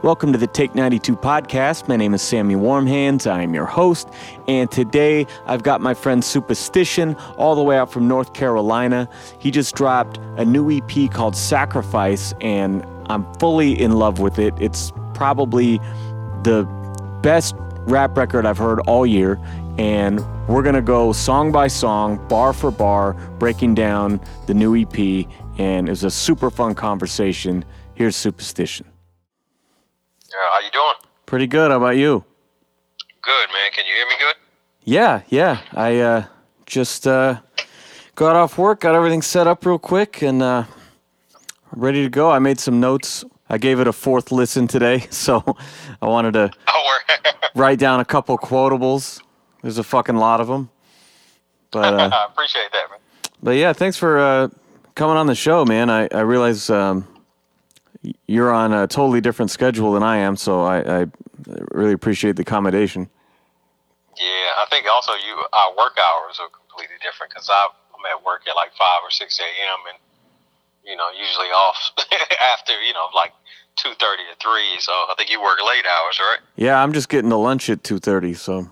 Welcome to the Take 92 podcast. My name is Sammy Warmhands. I am your host. And today I've got my friend Supastition all the way out from North Carolina. He just dropped a new EP called Sacrifice, and I'm fully in love with it. It's probably the best rap record I've heard all year. And we're going to go song by song, bar for bar, breaking down the new EP. And it was a super fun conversation. Here's Supastition. Yeah, how you doing? Pretty good. How about you? Good, man. Can you hear me good? Yeah, yeah. I uh, just uh, got off work, got everything set up real quick, and uh, ready to go. I made some notes. I gave it a fourth listen today, so I wanted to Oh, write down a couple quotables. There's a fucking lot of them. But uh, I appreciate that, man. but yeah, thanks for uh, coming on the show, man. I I realize um, you're on a totally different schedule than I am, so I, I really appreciate the accommodation. Yeah, I think also you our work hours are completely different because I'm at work at like five or six a.m. and you know usually off after you know like two thirty to three. So I think you work late hours, right? Yeah, I'm just getting to lunch at two thirty, so.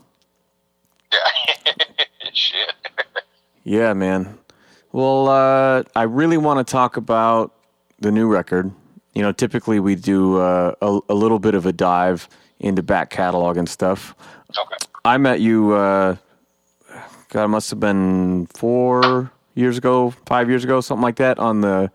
Yeah. Shit. Yeah, man. Well, uh, I really want to talk about the new record. You know, typically we do uh, a, a little bit of a dive into back catalog and stuff. Okay. I met you, uh, God, it must have been four years ago, five years ago, something like that, on the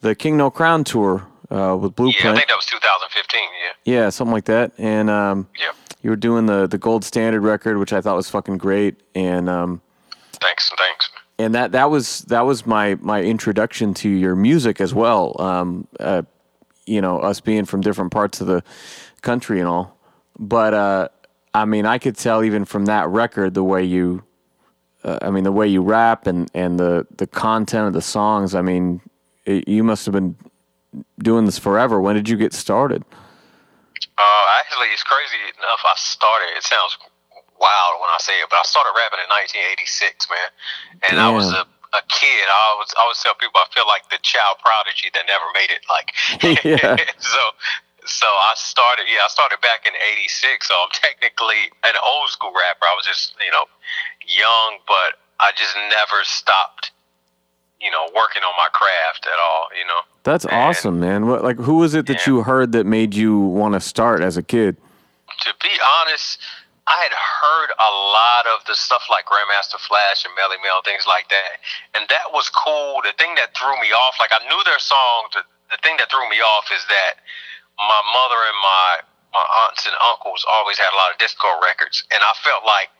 the King No Crown tour uh, with Yeah, I think that was 2015. Yeah. Yeah, something like that. And um, Yeah. you were doing the the Gold Standard record, which I thought was fucking great. And um, Thanks. Thanks. And that that was that was my my introduction to your music as well. Um, uh, you know, us being from different parts of the country and all, but uh, I mean, I could tell even from that record the way you, uh, I mean, the way you rap and and the the content of the songs. I mean, it, you must have been doing this forever. When did you get started? Uh, actually, it's crazy enough. I started. It sounds wild when I say it, but I started rapping in 1986, man. And I was a, a kid. I always I always tell people I feel like the child prodigy that never made it. Like, Yeah. so so I started. Yeah, I started back in '86. So I'm technically an old school rapper. I was just you know young, but I just never stopped. You know, working on my craft at all. You know. That's And- awesome, man. What like who was it that Yeah. you heard that made you want to start as a kid? to be honest, I had heard a lot of the stuff like Grandmaster Flash and Melle Mel, things like that. And that was cool. The thing that threw me off, like I knew their songs, the, the thing that threw me off is that my mother and my, my aunts and uncles always had a lot of disco records. And I felt like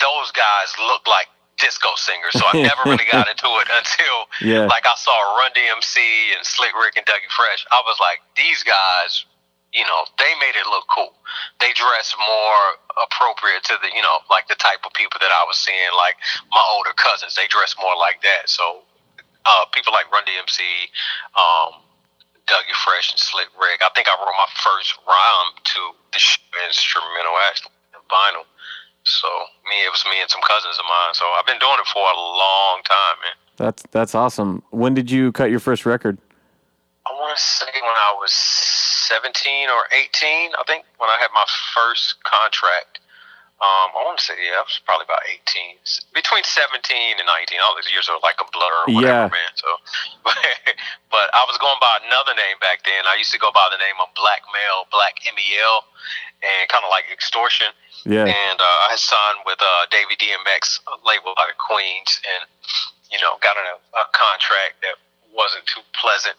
those guys looked like disco singers. So I never really got into it until Yeah. like I saw Run DMC and Slick Rick and Dougie Fresh. I was like, these guys, you know, they made it look cool. They dressed more appropriate to the, you know, like the type of people that I was seeing. Like my older cousins, they dressed more like that. So uh, people like Run DMC, um, Dougie Fresh, and Slick Rick. I think I wrote my first rhyme to the instrumental actually, vinyl. So me, it was me and some cousins of mine. So I've been doing it for a long time, man. That's that's awesome. When did you cut your first record? I want to say when I was 17 or 18, I think, when I had my first contract. Um, I want to say, yeah, I was probably about 18. Between 17 and 19. All these years are like a blur or Yeah. man. So, but I was going by another name back then. I used to go by the name of Black Mel, Black M-E-L, and kind of like extortion. Yeah. And uh, I had signed with uh, David DMX a label out of Queens, and you know, got in a, a contract that wasn't too pleasant.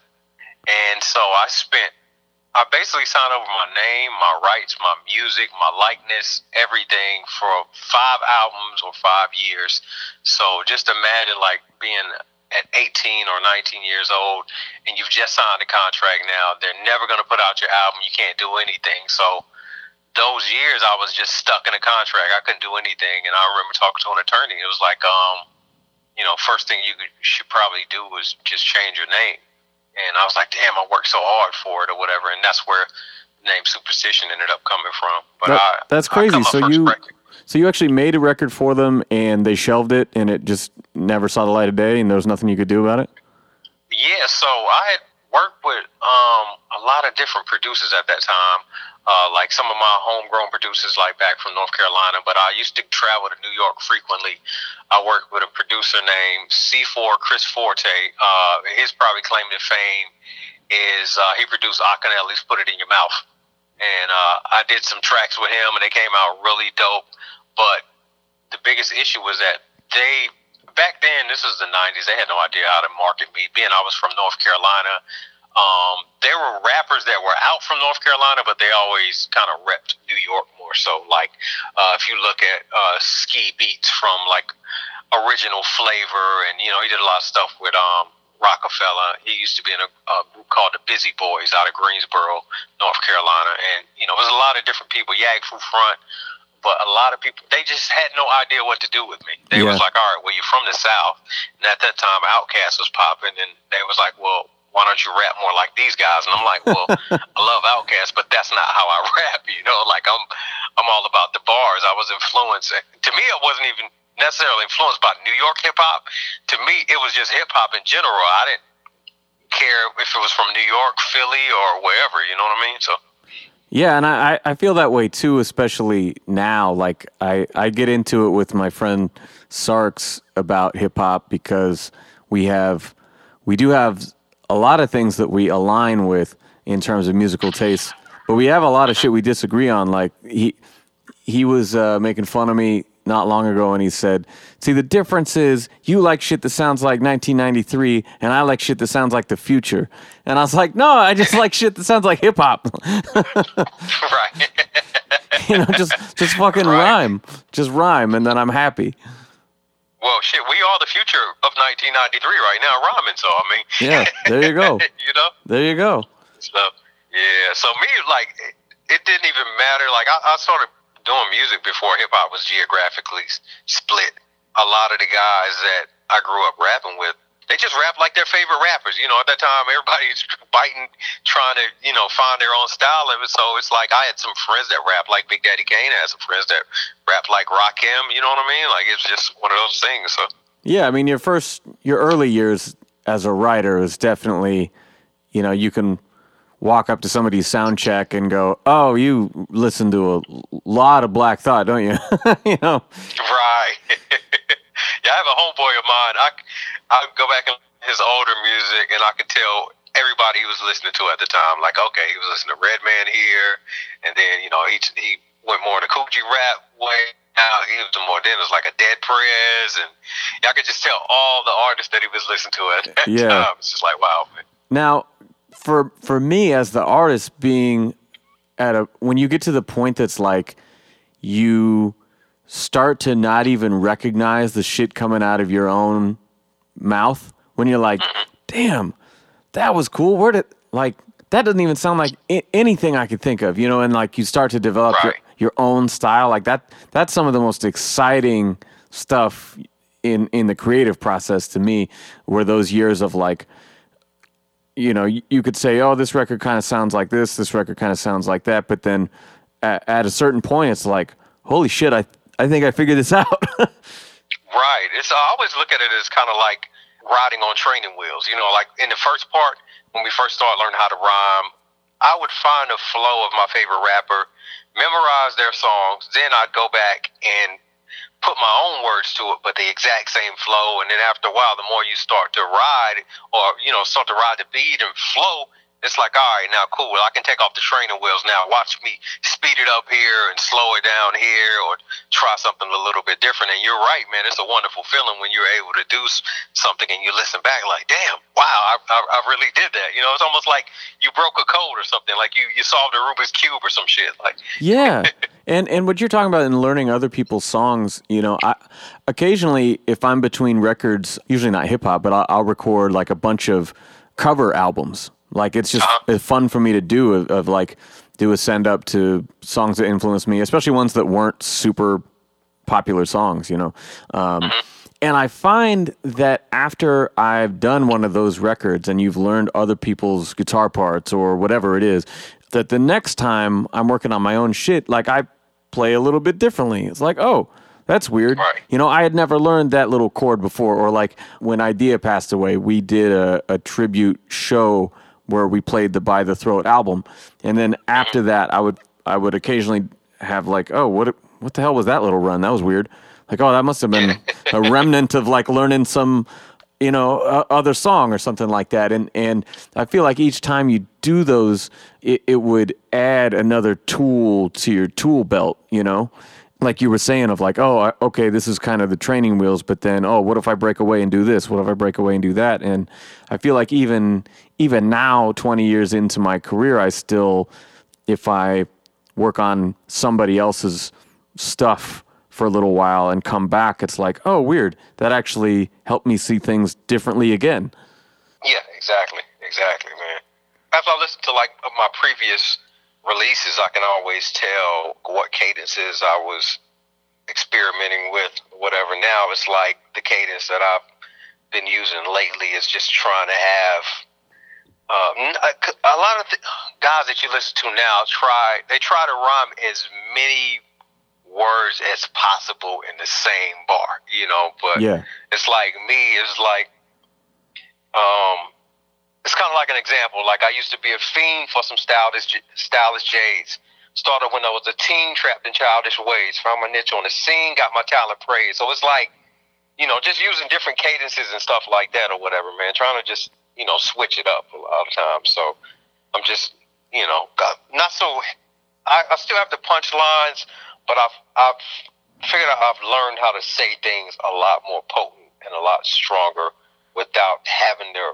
And so I spent, I basically signed over my name, my rights, my music, my likeness, everything for five albums or five years. So just imagine like being at 18 or 19 years old and you've just signed a contract now. They're never going to put out your album. You can't do anything. So those years I was just stuck in a contract. I couldn't do anything. And I remember talking to an attorney. It was like, um, you know, first thing you should probably do was just change your name. And I was like, damn, I worked so hard for it or whatever. And that's where the name Supastition ended up coming from. But That- I, that's crazy. So you- record. So you actually made a record for them and they shelved it and it just never saw the light of day and there was nothing you could do about it? Yeah, so I had worked with um, a lot of different producers at that time. Uh, like some of my homegrown producers, like back from North Carolina, but I used to travel to New York frequently. I worked with a producer named C4 Chris Forte. Uh, his probably claim to fame is uh, he produced Akinyele's Put It In Your Mouth. And uh, I did some tracks with him, and they came out really dope. But the biggest issue was that they back then, this was the '90s. They had no idea how to market me. Being I was from North Carolina, um, there were rappers that were out from North Carolina, but they always kind of repped New York more so. Like uh, if you look at uh, Ski Beatz from like Original Flavor, and you know he did a lot of stuff with um, Rockefeller. He used to be in a, a group called the Bizzie Boyz out of Greensboro, North Carolina, and you know there's a lot of different people. Yaggfu Front but a lot of people they just had no idea what to do with me. They yeah. was like, "All right, well, you're from the South," and at that time, Outkast was popping, and they was like, "Well, why don't you rap more like these guys?" And I'm like, "Well, I love Outkast, but that's not how I rap. You know, like I'm, I'm all about the bars. I was influenced. To me, I wasn't even necessarily influenced by New York hip hop. To me, it was just hip hop in general. I didn't care if it was from New York, Philly, or wherever. You know what I mean? So. Yeah, and I, I feel that way too, especially now. Like I, I get into it with my friend Sarks about hip hop because we have we do have a lot of things that we align with in terms of musical taste, but we have a lot of shit we disagree on. Like he he was uh, making fun of me not long ago and he said, See, the difference is you like shit that sounds like 1993 and I like shit that sounds like the future. And I was like, No, I just like shit that sounds like hip hop. right. you know, just just fucking right. rhyme. Just rhyme and then I'm happy. Well, shit, we are the future of 1993 right now, rhyming. So, I mean, yeah, there you go. you know, there you go. So, yeah, so me, like, it didn't even matter. Like, I, I started doing music before hip hop was geographically split. A lot of the guys that I grew up rapping with, they just rap like their favorite rappers. You know, at that time, everybody's biting, trying to, you know, find their own style of it. So it's like I had some friends that rap like Big Daddy Kane. I had some friends that rap like Rakim. You know what I mean? Like it's just one of those things. So yeah, I mean, your first, your early years as a writer was definitely, you know, you can walk up to somebody's sound check and go, "Oh, you listen to a lot of Black Thought, don't you?" you know. Right. yeah, I have a homeboy of mine. I I go back and his older music, and I could tell everybody he was listening to at the time. Like, okay, he was listening to Redman here, and then you know he he went more in the G Rap way. Now he was more then it was like a Dead Prez, and I could just tell all the artists that he was listening to at that yeah. time. It's just like wow. Now, for for me as the artist being at a when you get to the point that's like you start to not even recognize the shit coming out of your own mouth when you're like damn that was cool where did like that doesn't even sound like I- anything i could think of you know and like you start to develop right. your, your own style like that that's some of the most exciting stuff in in the creative process to me were those years of like you know, you, could say, oh, this record kind of sounds like this, this record kind of sounds like that, but then at, at, a certain point, it's like, holy shit, I I think I figured this out. right. It's I always look at it as kind of like riding on training wheels. You know, like in the first part when we first started learning how to rhyme, I would find a flow of my favorite rapper, memorize their songs, then I'd go back and put my own words to it, but the exact same flow. And then after a while, the more you start to ride or, you know, start to ride the beat and flow, it's like, all right, now cool. I can take off the training wheels now. Watch me speed it up here and slow it down here or try something a little bit different. And you're right, man. It's a wonderful feeling when you're able to do something and you listen back like, damn, wow, I, I, I really did that. You know, it's almost like you broke a code or something. Like you, you solved a Rubik's Cube or some shit. Like, yeah. and, and what you're talking about in learning other people's songs, you know, I, occasionally if I'm between records, usually not hip hop, but I'll, I'll record like a bunch of cover albums like it's just uh-huh. it's fun for me to do of, of, like do a send up to songs that influence me, especially ones that weren't super popular songs, you know. Um, mm-hmm. And I find that after I've done one of those records and you've learned other people's guitar parts or whatever it is, that the next time I'm working on my own shit, like I play a little bit differently. It's like, oh, that's weird. Right. You know, I had never learned that little chord before. Or like when Eyedea passed away, we did a, a tribute show where we played the By the Throat album, and then after that, I would I would occasionally have like, oh, what what the hell was that little run? That was weird. Like, oh, that must have been a remnant of like learning some, you know, uh, other song or something like that. And and I feel like each time you do those, it, it would add another tool to your tool belt. You know, like you were saying of like, oh, okay, this is kind of the training wheels, but then, oh, what if I break away and do this? What if I break away and do that? And I feel like even even now, twenty years into my career, I still, if I work on somebody else's stuff for a little while and come back, it's like, oh, weird. That actually helped me see things differently again. Yeah, exactly, exactly, man. After I listen to like my previous releases, I can always tell what cadences I was experimenting with, whatever. Now it's like the cadence that I've been using lately is just trying to have. Um, a lot of the guys that you listen to now try they try to rhyme as many words as possible in the same bar, you know. But yeah. it's like me, it's like um it's kind of like an example. Like I used to be a fiend for some stylish, stylish J's. Started when I was a teen, trapped in childish ways. Found my niche on the scene, got my talent praised. So it's like, you know, just using different cadences and stuff like that or whatever, man. Trying to just, you know, switch it up a lot of times. So I'm just, you know, not so. I, I still have the punchlines, but I've I've figured out I've learned how to say things a lot more potent and a lot stronger without having to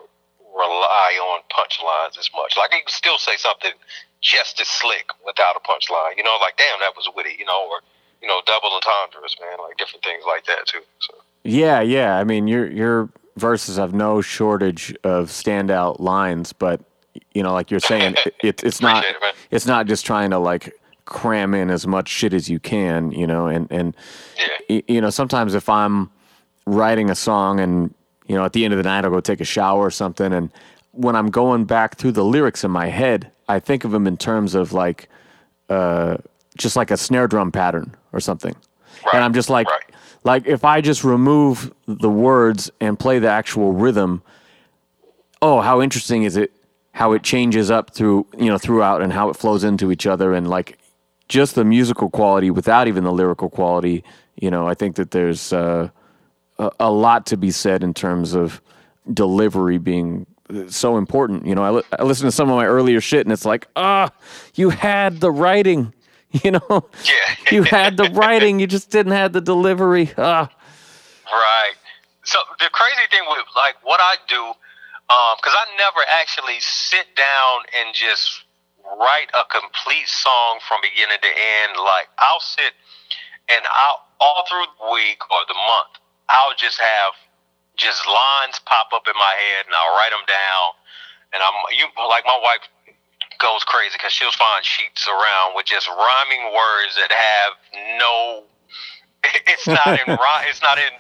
rely on punchlines as much. Like you can still say something just as slick without a punchline. You know, like damn, that was witty. You know, or you know, double entendres, man, like different things like that too. So. Yeah, yeah. I mean, your your verses have no shortage of standout lines, but you know, like you're saying, it, it's not it, it's not just trying to like cram in as much shit as you can, you know, and and yeah. you know, sometimes if I'm writing a song and you know, at the end of the night, I'll go take a shower or something. And when I'm going back through the lyrics in my head, I think of them in terms of like, uh, just like a snare drum pattern or something. Right. And I'm just like, right. Like if I just remove the words and play the actual rhythm, oh, how interesting is it? How it changes up through, you know, throughout and how it flows into each other and like just the musical quality without even the lyrical quality. You know, I think that there's, uh, a, a lot to be said in terms of delivery being so important. You know, I, li- I listen to some of my earlier shit and it's like, ah, you had the writing, you know, yeah. you had the writing, you just didn't have the delivery. Ah. Right. So the crazy thing with like what I do, because um, I never actually sit down and just write a complete song from beginning to end. Like I'll sit and I'll all through the week or the month, I'll just have just lines pop up in my head, and I'll write them down. And I'm you like my wife goes crazy because she'll find sheets around with just rhyming words that have no. It's not in it's not in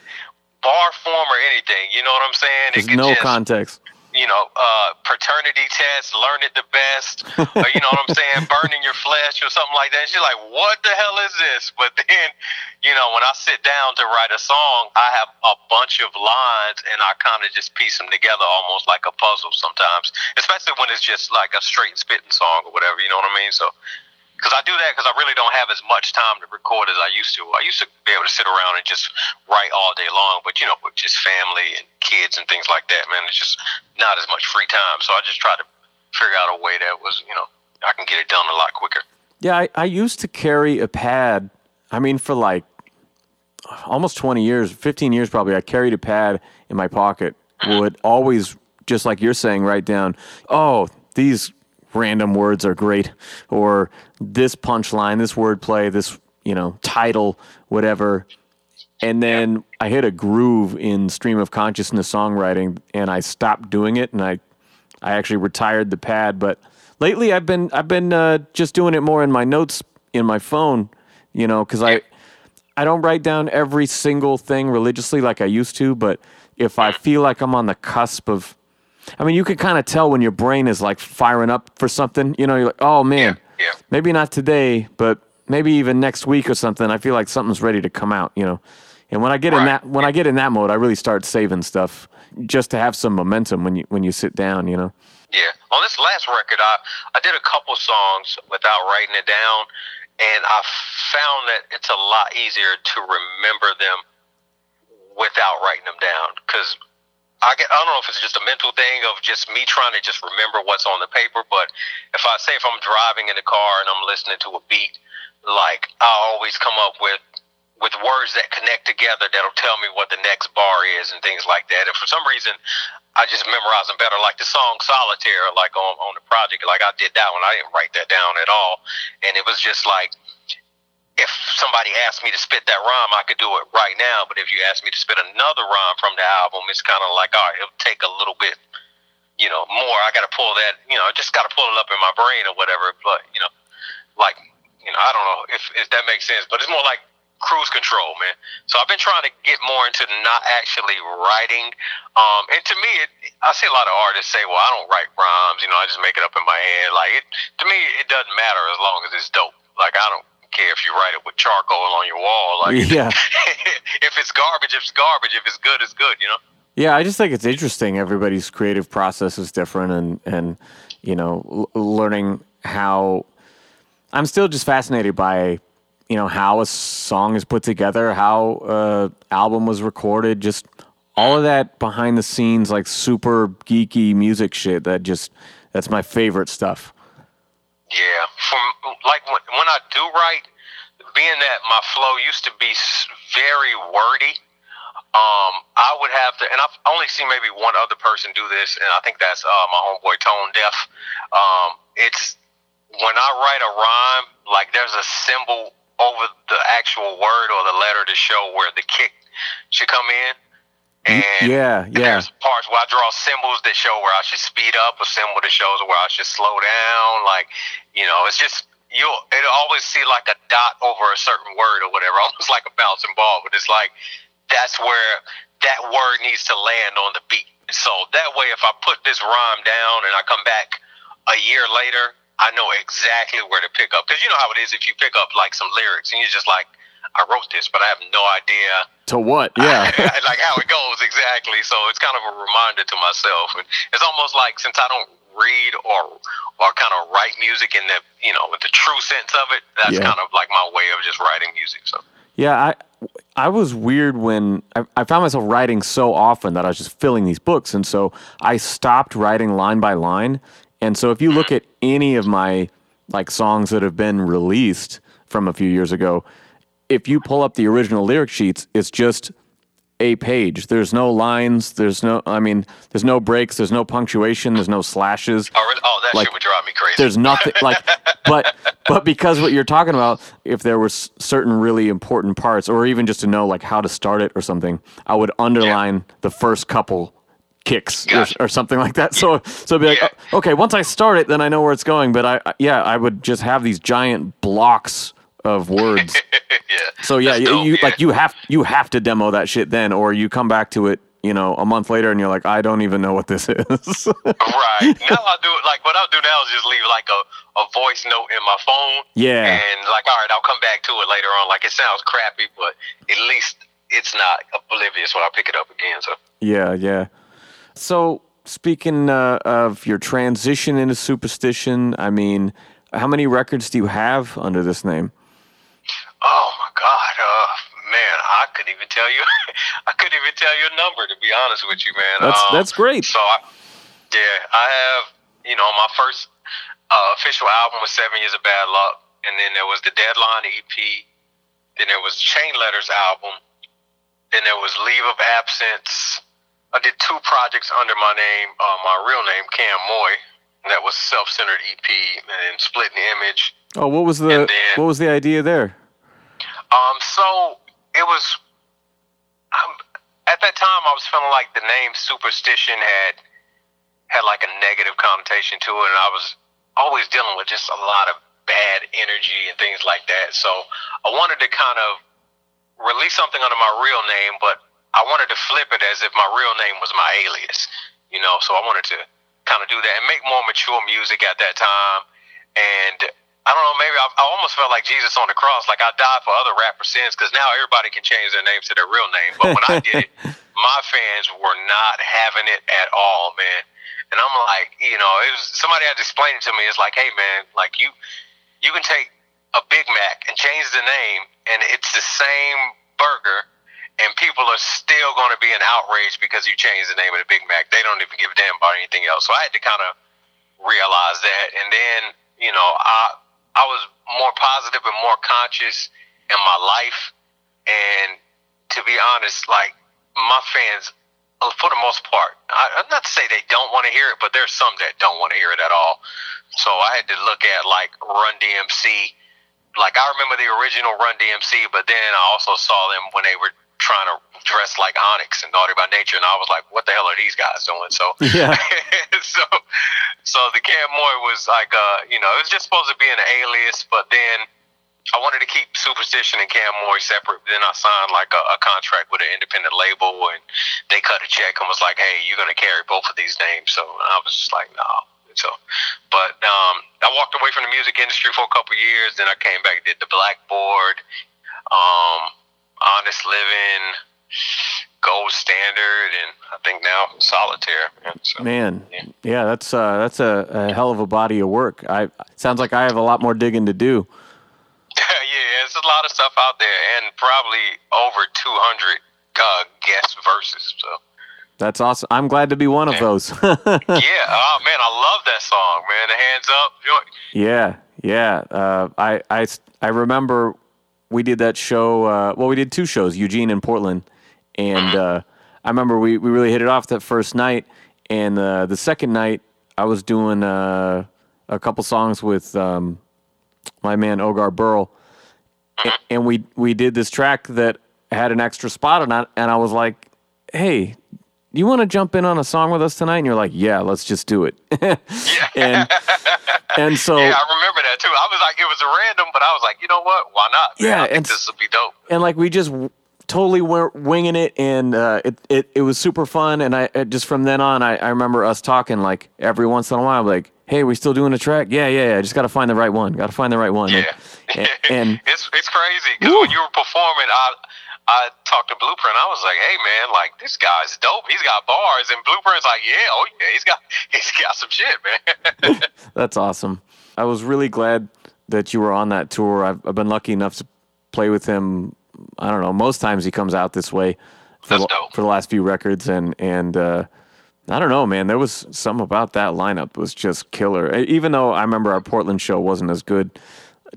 bar form or anything. You know what I'm saying? There's no just, context you know, uh, paternity test, learn it the best, or you know what I'm saying, burning your flesh or something like that. And she's like, what the hell is this? But then, you know, when I sit down to write a song, I have a bunch of lines and I kind of just piece them together almost like a puzzle sometimes, especially when it's just like a straight spitting song or whatever, you know what I mean? So, because I do that because I really don't have as much time to record as I used to. I used to be able to sit around and just write all day long, but you know, with just family and kids and things like that, man, it's just not as much free time. So I just try to figure out a way that was, you know, I can get it done a lot quicker. Yeah, I, I used to carry a pad. I mean, for like almost 20 years, 15 years probably, I carried a pad in my pocket. Mm-hmm. Would always, just like you're saying, write down, oh, these random words are great, or this punchline, this wordplay, this you know title, whatever. And then I hit a groove in stream of consciousness songwriting, and I stopped doing it, and I I actually retired the pad. But lately, I've been I've been uh, just doing it more in my notes in my phone, you know, because I I don't write down every single thing religiously like I used to, but if I feel like I'm on the cusp of I mean, you can kind of tell when your brain is like firing up for something. You know, you're like, oh man, yeah, yeah. maybe not today, but maybe even next week or something. I feel like something's ready to come out. You know, and when I get right. in that when I get in that mode, I really start saving stuff just to have some momentum when you when you sit down. You know. Yeah. On this last record, I I did a couple songs without writing it down, and I found that it's a lot easier to remember them without writing them down because I get, I don't know if it's just a mental thing of just me trying to just remember what's on the paper, but if I say if I'm driving in the car and I'm listening to a beat, like I always come up with with words that connect together that'll tell me what the next bar is and things like that. And for some reason, I just memorize them better. Like the song Solitaire, like on on the project, like I did that one. I didn't write that down at all, and it was just like if somebody asked me to spit that rhyme, I could do it right now. But if you ask me to spit another rhyme from the album, it's kind of like, all right, it'll take a little bit, you know, more. I got to pull that, you know, I just got to pull it up in my brain or whatever. But, you know, like, you know, I don't know if, if that makes sense, but it's more like cruise control, man. So I've been trying to get more into not actually writing. Um, and to me, it, I see a lot of artists say, well, I don't write rhymes, you know, I just make it up in my head. Like, it, to me, it doesn't matter as long as it's dope. Like, I don't, care if you write it with charcoal on your wall. Like, yeah. if it's garbage, if it's garbage. If it's good, it's good. You know. Yeah, I just think it's interesting. Everybody's creative process is different, and and you know, l- learning how. I'm still just fascinated by you know how a song is put together, how a album was recorded, just all of that behind the scenes, like super geeky music shit. That just that's my favorite stuff. Yeah, from like when, when I do write, being that my flow used to be very wordy, um, I would have to, and I've only seen maybe one other person do this, and I think that's uh, my homeboy Tone Deaf. Um, it's when I write a rhyme, like there's a symbol over the actual word or the letter to show where the kick should come in. And yeah, yeah. There's parts where I draw symbols that show where I should speed up, a symbol that shows where I should slow down. Like, you know, it's just you'll it'll always see like a dot over a certain word or whatever, almost like a bouncing ball. But it's like that's where that word needs to land on the beat. So that way, if I put this rhyme down and I come back a year later, I know exactly where to pick up. Because you know how it is if you pick up like some lyrics and you're just like, I wrote this, but I have no idea to what. Yeah, like how it goes exactly. So it's kind of a reminder to myself. And it's almost like since I don't read or or kind of write music in the you know with the true sense of it, that's yeah. kind of like my way of just writing music. So yeah, I I was weird when I, I, found myself writing so often that I was just filling these books, and so I stopped writing line by line. And so if you look at any of my like songs that have been released from a few years ago, if you pull up the original lyric sheets, it's just a page. There's no lines. There's no. I mean, there's no breaks. There's no punctuation. There's no slashes. Oh, really? oh that like, shit would drive me crazy. There's nothing like, but but because what you're talking about, if there were certain really important parts, or even just to know like how to start it or something, I would underline yeah. the first couple kicks or, or, something like that. So so it'd be like, oh, okay, once I start it, then I know where it's going. But I yeah, I would just have these giant blocks of words. yeah. So yeah, you, you yeah. like you have you have to demo that shit then, or you come back to it, you know, a month later, and you're like, I don't even know what this is. right now, I do it like what I'll do now is just leave like a, a voice note in my phone. Yeah. And like, all right, I'll come back to it later on. Like it sounds crappy, but at least it's not oblivious when I pick it up again. So. Yeah, yeah. So speaking uh, of your transition into Supastition, I mean, how many records do you have under this name? Oh my God, uh, man, I couldn't even tell you. I couldn't even tell you a number to be honest with you, man. That's um, that's great. So, I, yeah, I have you know my first uh, official album was Seven Years of Bad Luck, and then there was the Deadline EP, then there was Chain Letters album, then there was Leave of Absence. I did two projects under my name, uh, my real name, Kam Moye. That was self-centered EP, and Splitting the Image. Oh, what was the then, what was the idea there? Um, so it was um, at that time I was feeling like the name Supastition had had like a negative connotation to it, and I was always dealing with just a lot of bad energy and things like that. So I wanted to kind of release something under my real name, but I wanted to flip it as if my real name was my alias, you know. So I wanted to kind of do that and make more mature music at that time, and I don't know, maybe I, I, almost felt like Jesus on the cross, like I died for other rappers' sins, because now everybody can change their names to their real name. But when I did it, my fans were not having it at all, man. And I'm like, you know, it was somebody had to explain it to me. It's like, hey man, like you you can take a Big Mac and change the name, and it's the same burger, and people are still going to be in outrage because you changed the name of the Big Mac. They don't even give a damn about anything else. So I had to kind of realize that, and then you know, I I was more positive and more conscious in my life, and to be honest, like my fans uh, for the most part, I, I'm not to say they don't want to hear it, but there's some that don't want to hear it at all. So I had to look at like Run DMC. Like I remember the original Run DMC, but then I also saw them when they were trying to dress like Onyx and Naughty by Nature, and I was like, "What the hell are these guys doing?" So, yeah. so, so the Kam Moye was like, uh, you know, it was just supposed to be an alias, but then I wanted to keep Supastition and Kam Moye separate. Then I signed like a, a contract with an independent label, and they cut a check and was like, "Hey, you're gonna carry both of these names." So I was just like, "No." So, but um, I walked away from the music industry for a couple years. Then I came back, did the Blackboard, um, Honest Living, Gold Standard, and I think now Solitaire. So, Man, yeah, yeah that's uh, that's a, a hell of a body of work. I sounds like I have a lot more digging to do. yeah, there's a lot of stuff out there, and probably over 200 uh, guest verses. So that's awesome. I'm glad to be one of those. yeah. Oh man, I love that song, man. The hands up. Yeah, yeah. Uh, I I I remember we did that show. Uh, well, we did two shows, Eugene and Portland, and uh, I remember we we really hit it off that first night, and uh, the second night I was doing uh, a couple songs with. Um, my man Ogar Burl, and we we did this track that had an extra spot on it, and I was like, "Hey, you want to jump in on a song with us tonight?" And you're like, "Yeah, let's just do it." yeah. and and so yeah, I remember that too. I was like, it was random, but I was like, you know what? Why not? Man, yeah, and this will be dope. And like we just totally were winging it, and uh, it, it it was super fun. And I just from then on, I, I remember us talking like every once in a while, like hey, we still doing a track? Yeah, yeah, yeah. Just got to find the right one. Got to find the right one. Yeah. And, and it's it's crazy because when you were performing, I I talked to Blueprint. I was like, hey man, like this guy's dope. He's got bars, and Blueprint's like, yeah, oh yeah, he's got he's got some shit, man. That's awesome. I was really glad that you were on that tour. I've, I've been lucky enough to play with him. I don't know. Most times he comes out this way for, the, for the last few records, and and uh, I don't know, man. There was some about that lineup was just killer. Even though I remember our Portland show wasn't as good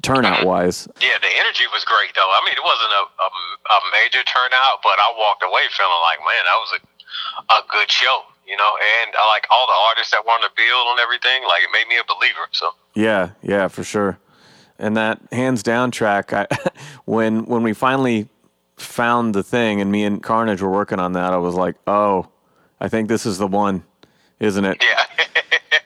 turnout wise. Yeah, the energy was great though. I mean, it wasn't a, a, a major turnout, but I walked away feeling like, man, that was a a good show, you know. And I like all the artists that were on the bill and everything. Like it made me a believer. So yeah, yeah, for sure. And that hands down track, I, when when we finally found the thing, and me and Carnage were working on that, I was like, oh I think this is the one, isn't it? Yeah.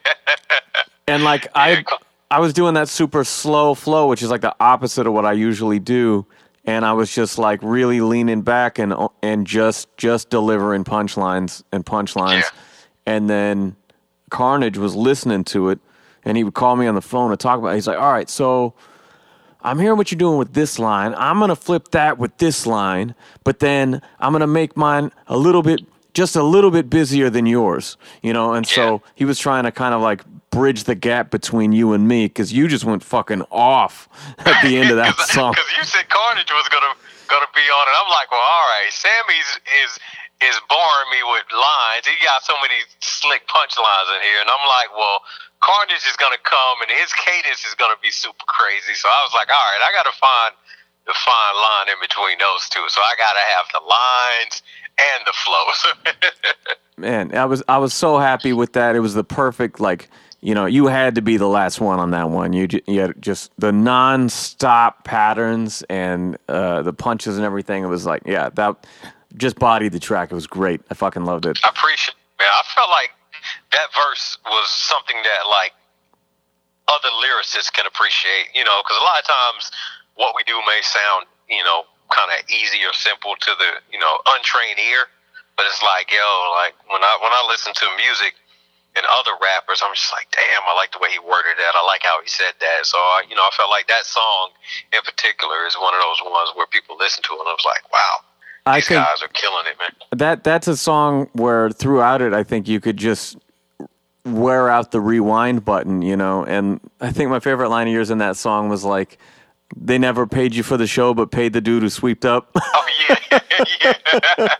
and like I, I was doing that super slow flow, which is like the opposite of what I usually do, and I was just like really leaning back and uh, and just just delivering punchlines and punchlines, yeah. and then Carnage was listening to it, and he would call me on the phone to talk about. It. He's like, "All right, so." I'm hearing what you're doing with this line. I'm going to flip that with this line, but then I'm going to make mine a little bit just a little bit busier than yours, you know. And so he was trying to kind of like bridge the gap between you and me because you just went fucking off at the end of that Cause, song. Because you said Carnage was gonna gonna be on it. I'm like, well, all right. Sammy's is is boring me with lines. He got so many slick punchlines in here, and I'm like, well. Carnage is gonna come, and his cadence is gonna be super crazy. So I was like, all right, I gotta find the fine line in between those two. So I gotta have the lines and the flows. Man, I was I was so happy with that. It was the perfect like you know you had to be the last one on that one. You you had just the non-stop patterns and uh, the punches and everything. It was like yeah that just bodied the track. It was great. I fucking loved it. I appreciate. it. Man, I felt like that verse was something that like other lyricists can appreciate. You know, because a lot of times what we do may sound you know kind of easy or simple to the you know untrained ear. But it's like yo, like when I when I listen to music and other rappers, I'm just like, damn, I like the way he worded that. I like how he said that. So I, you know, I felt like that song in particular is one of those ones where people listen to it and I was like, wow. I These guys are killing it, man. That that's a song where throughout it, I think you could just wear out the rewind button, you know. And I think my favorite line of yours in that song was like, "They never paid you for the show, but paid the dude who swept up." oh yeah, yeah.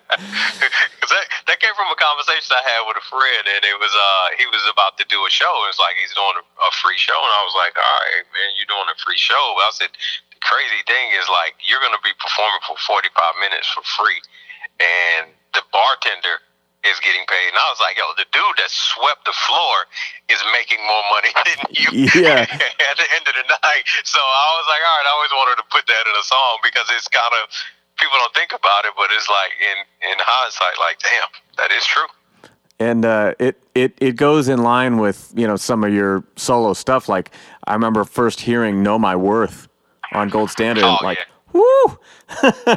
that, that came from a conversation I had with a friend, and it was uh he was about to do a show. It was like he's doing a, a free show, and I was like, "All right, man, you're doing a free show." I said, "The crazy thing is like you're gonna be performing for 45 minutes for free, and the bartender." Is getting paid. And I was like, yo, the dude that swept the floor is making more money than you yeah. at the end of the night. So I was like, all right, I always wanted to put that in a song because it's kind of people don't think about it, but it's like in in hindsight, like, damn, that is true. And uh, it it it goes in line with you know some of your solo stuff. Like I remember first hearing "Know My Worth" on Gold Standard, oh, like yeah. Woo.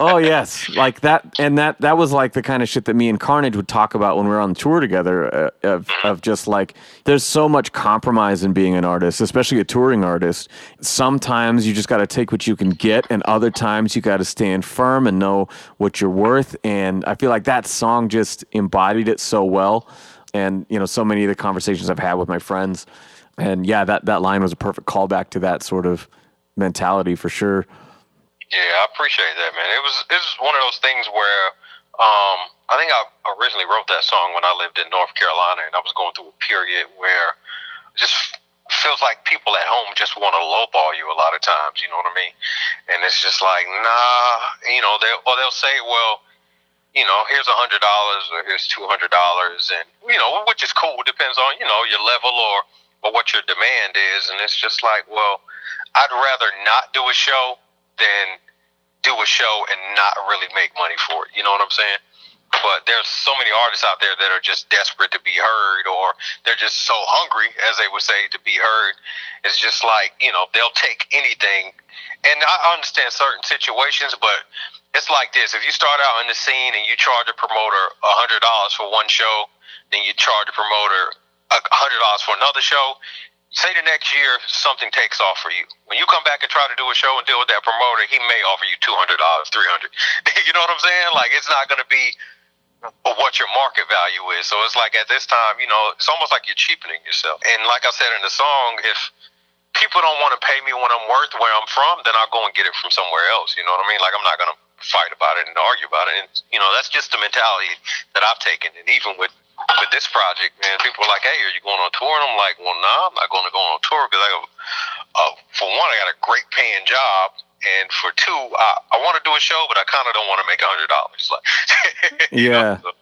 oh yes, like that, and that that was like the kind of shit that me and Carnage would talk about when we were on tour together. Uh, of of just like, there's so much compromise in being an artist, especially a touring artist. Sometimes you just got to take what you can get, and other times you got to stand firm and know what you're worth. And I feel like that song just embodied it so well. And you know, so many of the conversations I've had with my friends, and yeah, that that line was a perfect callback to that sort of mentality for sure. Yeah, I appreciate that, man. It was it was one of those things where um, I think I originally wrote that song when I lived in North Carolina, and I was going through a period where it just feels like people at home just want to lowball you a lot of times. You know what I mean? And it's just like, nah, you know, they or they'll say, well, you know, here's a hundred dollars or here's two hundred dollars, and you know, which is cool. Depends on you know your level or or what your demand is, and it's just like, well, I'd rather not do a show than do a show and not really make money for it. You know what I'm saying? But there's so many artists out there that are just desperate to be heard, or they're just so hungry, as they would say, to be heard. It's just like you know they'll take anything. And I understand certain situations, but it's like this: if you start out in the scene and you charge a promoter a hundred dollars for one show, then you charge a promoter hundred dollars for another show, say the next year something takes off for you. When you come back and try to do a show and deal with that promoter, he may offer you two hundred dollars, three hundred. you know what I'm saying? Like it's not going to be what your market value is. So it's like at this time, you know, it's almost like you're cheapening yourself. And like I said in the song, if people don't want to pay me when I'm worth where I'm from, then I'll go and get it from somewhere else. You know what I mean? Like I'm not going to fight about it and argue about it. And you know, that's just the mentality that I've taken. And even with with this project, man, people are like, "Hey, are you going on tour?" And I'm like, "Well, no, nah, I'm not going to go on tour because I got, uh, for one, I got a great paying job, and for two, I, I want to do a show, but I kind of don't want to make a hundred dollars." Like, yeah, so.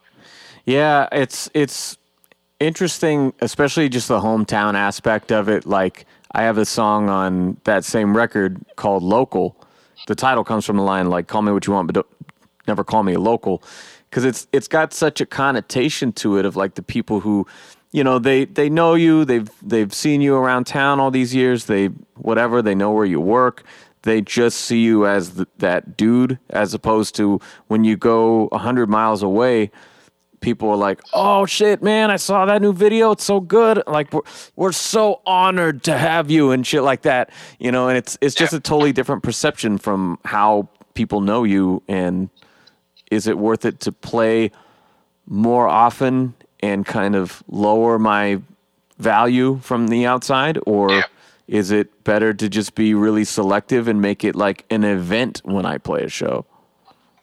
yeah, it's it's interesting, especially just the hometown aspect of it. Like, I have a song on that same record called "Local." The title comes from the line like "Call me what you want, but never call me a local." Because it's it's got such a connotation to it of like the people who you know they they know you they've they've seen you around town all these years they whatever they know where you work they just see you as the, that dude as opposed to when you go 100 miles away people are like oh shit man i saw that new video it's so good. Like we're, we're so honored to have you and shit like that you know and it's it's just a totally different perception from how people know you and is it worth it to play more often and kind of lower my value from the outside or yeah. is it better to just be really selective and make it like an event when I play a show?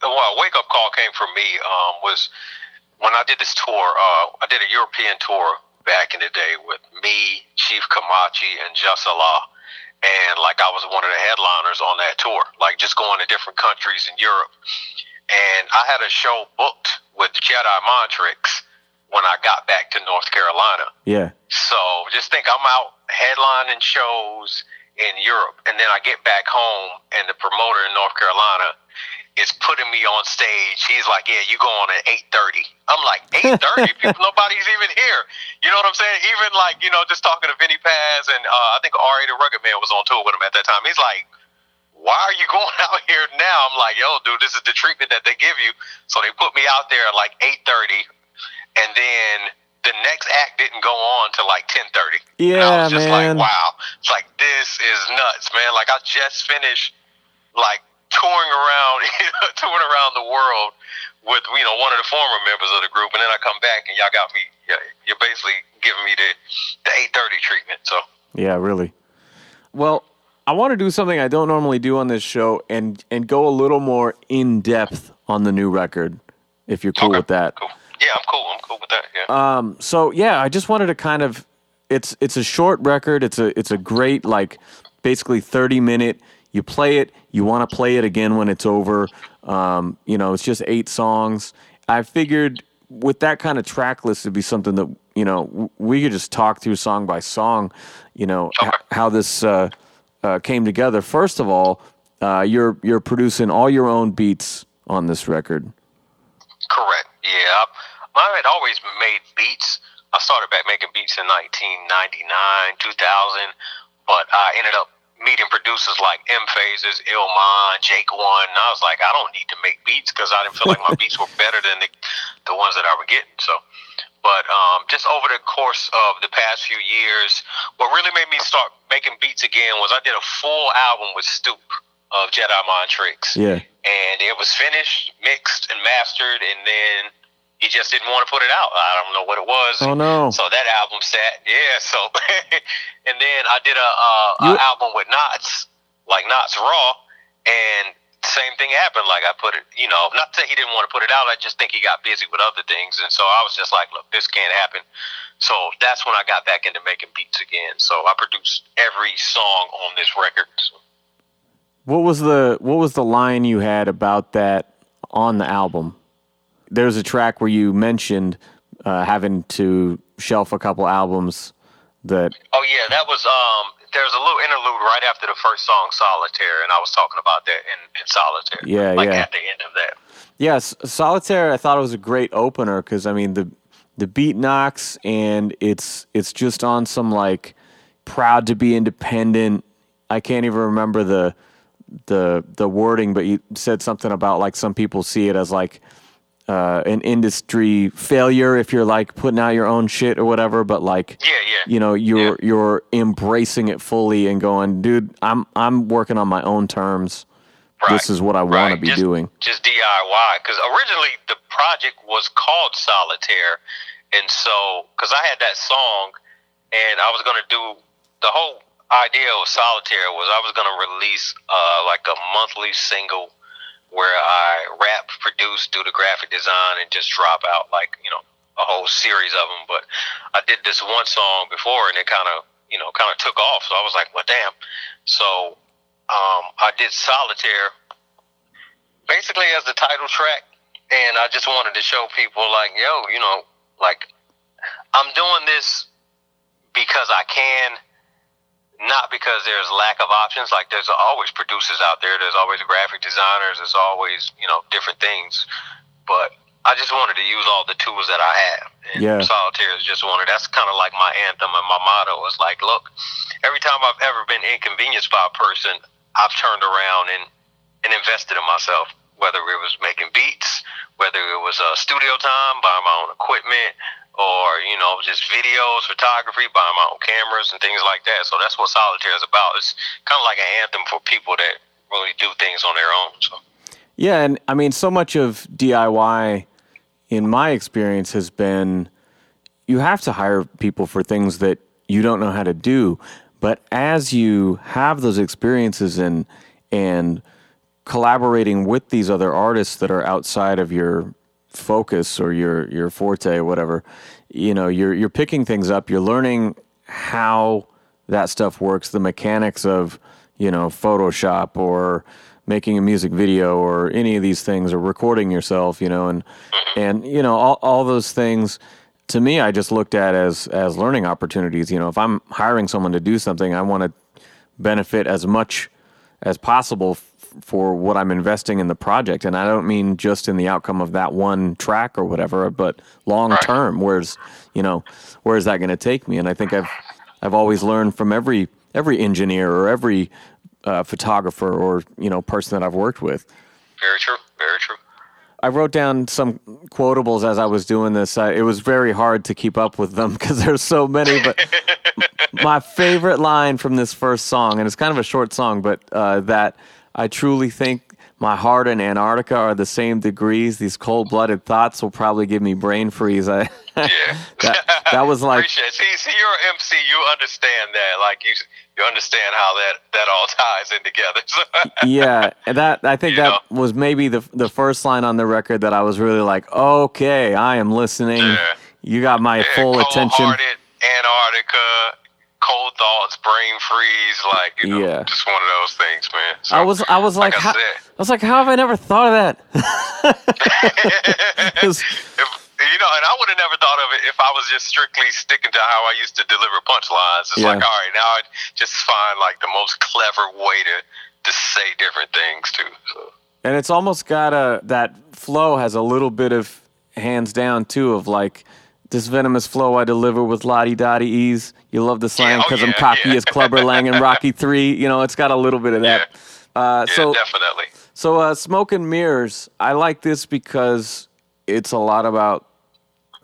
Well, a wake up call came for me um, was when I did this tour. Uh, I did a European tour back in the day with me, Chief Kamachi, and Jasala. And like I was one of the headliners on that tour, like just going to different countries in Europe and I had a show booked with Jedi Mind Tricks when I got back to North Carolina. Yeah. So just think I'm out headlining shows in Europe, and then I get back home, and the promoter in North Carolina is putting me on stage. He's like, "Yeah, you go on at 8:30." I'm like, "8:30? People, nobody's even here." You know what I'm saying? Even like, you know, just talking to Vinnie Paz, and uh, I think R.A. the Rugged Man was on tour with him at that time. He's like why are you going out here now? I'm like, yo, dude, this is the treatment that they give you. So they put me out there at like 8:30, and then the next act didn't go on till like 10:30. Yeah, and I was just man. like, wow, it's like this is nuts, man. Like I just finished like touring around, touring around the world with you know one of the former members of the group, and then I come back and y'all got me you're basically giving me the the eight thirty treatment. So Yeah, really. Well, I want to do something I don't normally do on this show and and go a little more in depth on the new record, if you're cool Okay, with that. cool. Yeah, I'm cool. I'm cool with that. Yeah. Um, so yeah, I just wanted to kind of it's it's a short record. It's a it's a great like basically 30 minute. You play it, you want to play it again when it's over. Um, you know, it's just eight songs. I figured with that kind of track list, it'd be something that you know we could just talk through song by song. You know h- how this uh, uh, came together. First of all, uh, you're you're producing all your own beats on this record. Correct. Yeah. I, had always made beats. I started back making beats in 1999, 2000, but I ended up meeting producers like M Phases, Illmind, Jake One. And I was like, I don't need to make beats because I didn't feel like my beats were better than the, the ones that I were getting. So, but um, just over the course of the past few years, what really made me start making beats again was I did a full album with Stoupe of Jedi Mind Tricks Yeah. and it was finished, mixed, and mastered, and then he just didn't want to put it out. I don't know what it was. Oh no. So that album sat, yeah. So, and then I did a, uh, a album with Nottz, like Nottz Raw, and same thing happened. Like I put it, you know, not that he didn't want to put it out. I just think he got busy with other things, and so I was just like, look, this can't happen. So that's when I got back into making beats again. So I produced every song on this record. What was the what was the line you had about that on the album? There's a track where you mentioned uh, having to shelf a couple albums that Oh yeah, that was um. There's a little interlude right after the first song, "Solitaire," and I was talking about that in, in "Solitaire." Yeah, like yeah. at the end of that. yes, Solitaire I thought it was a great opener cuz I mean the the beat knocks and it's it's just on some like proud to be independent. I can't even remember the the the wording but you said something about like some people see it as like uh, an industry failure if you're like putting out your own shit or whatever. But like, Yeah, yeah. you know, you're you're embracing it fully and going, dude, I'm I'm working on my own terms. This is what I want to be Just- doing. Just DIY, because originally the project was called Solitaire, and so because I had that song, and I was gonna do the whole idea of Solitaire was I was gonna release uh, like a monthly single where I rap, produce, do the graphic design, and just drop out like you know a whole series of them. But I did this one song before, and it kind of you know kind of took off. So I was like, well, damn. So um, I did Solitaire basically as the title track, and I just wanted to show people like, yo, you know, like I'm doing this because I can, not because there's lack of options. Like there's always producers out there, there's always graphic designers, there's always you know different things, but I just wanted to use all the tools that I have. And Yeah. Solitaire is just one of that's kind of like my anthem and my motto is like, look, every time I've ever been inconvenienced by a person, I've turned around and, and invested in myself, whether it was making beats, whether it was uh, studio time, buying my own equipment, or, you know, just videos, photography, buying my own cameras and things like that. So that's what Solitaire is about. It's kind of like an anthem for people that really do things on their own. So. Yeah, and I mean, so much of DIY, in my experience, has been you have to hire people for things that you don't know how to do. But as you have those experiences and and collaborating with these other artists that are outside of your focus or your your forte or whatever, you know, you're you're picking things up. You're learning how that stuff works, the mechanics of you know Photoshop or making a music video or any of these things or recording yourself, you know, and and you know all all those things. To me, I just looked at as as learning opportunities. You know, if I'm hiring someone to do something, I want to benefit as much as possible for what I'm investing in the project. And I don't mean just in the outcome of that one track or whatever, but long Right. term. Where's you know, where is that going to take me? And I think I've I've always learned from every every engineer or every uh, photographer or you know person that I've worked with. Very true. Very true. I wrote down some quotables as I was doing this. I, it was very hard to keep up with them because there's so many. But my favorite line from this first song, and it's kind of a short song, but uh, that I truly think my heart and Antarctica are the same degrees. These cold-blooded thoughts will probably give me brain freeze. I, Yeah. that, that was like, Appreciate. See, see, you're an MC. You understand that. Like you, you understand how that that all ties in together. So, yeah, and that I think You that was maybe the the first line on the record that I was really like, okay, I am listening. Yeah. You got my yeah, full attention. Antarctica, cold thoughts, brain freeze. Like you know, Yeah. just one of those things, man. So, I was I was like, like I how, said. I was like, how have I never thought of that? if, you know, and I would have never thought of it if I was just strictly sticking to how I used to deliver punchlines. It's Yeah. like, all right, now I just find like the most clever way to to say different things too. So. and it's almost got a that flow has a little bit of hands down too of like this venomous flow I deliver with lottie dottie ease. You love the slang oh, because I'm cocky yeah. as Clubber Lang in Rocky Three. You know, it's got a little bit of that. Uh, Yeah, so definitely. So, uh, Smoke and Mirrors, I like this because it's a lot about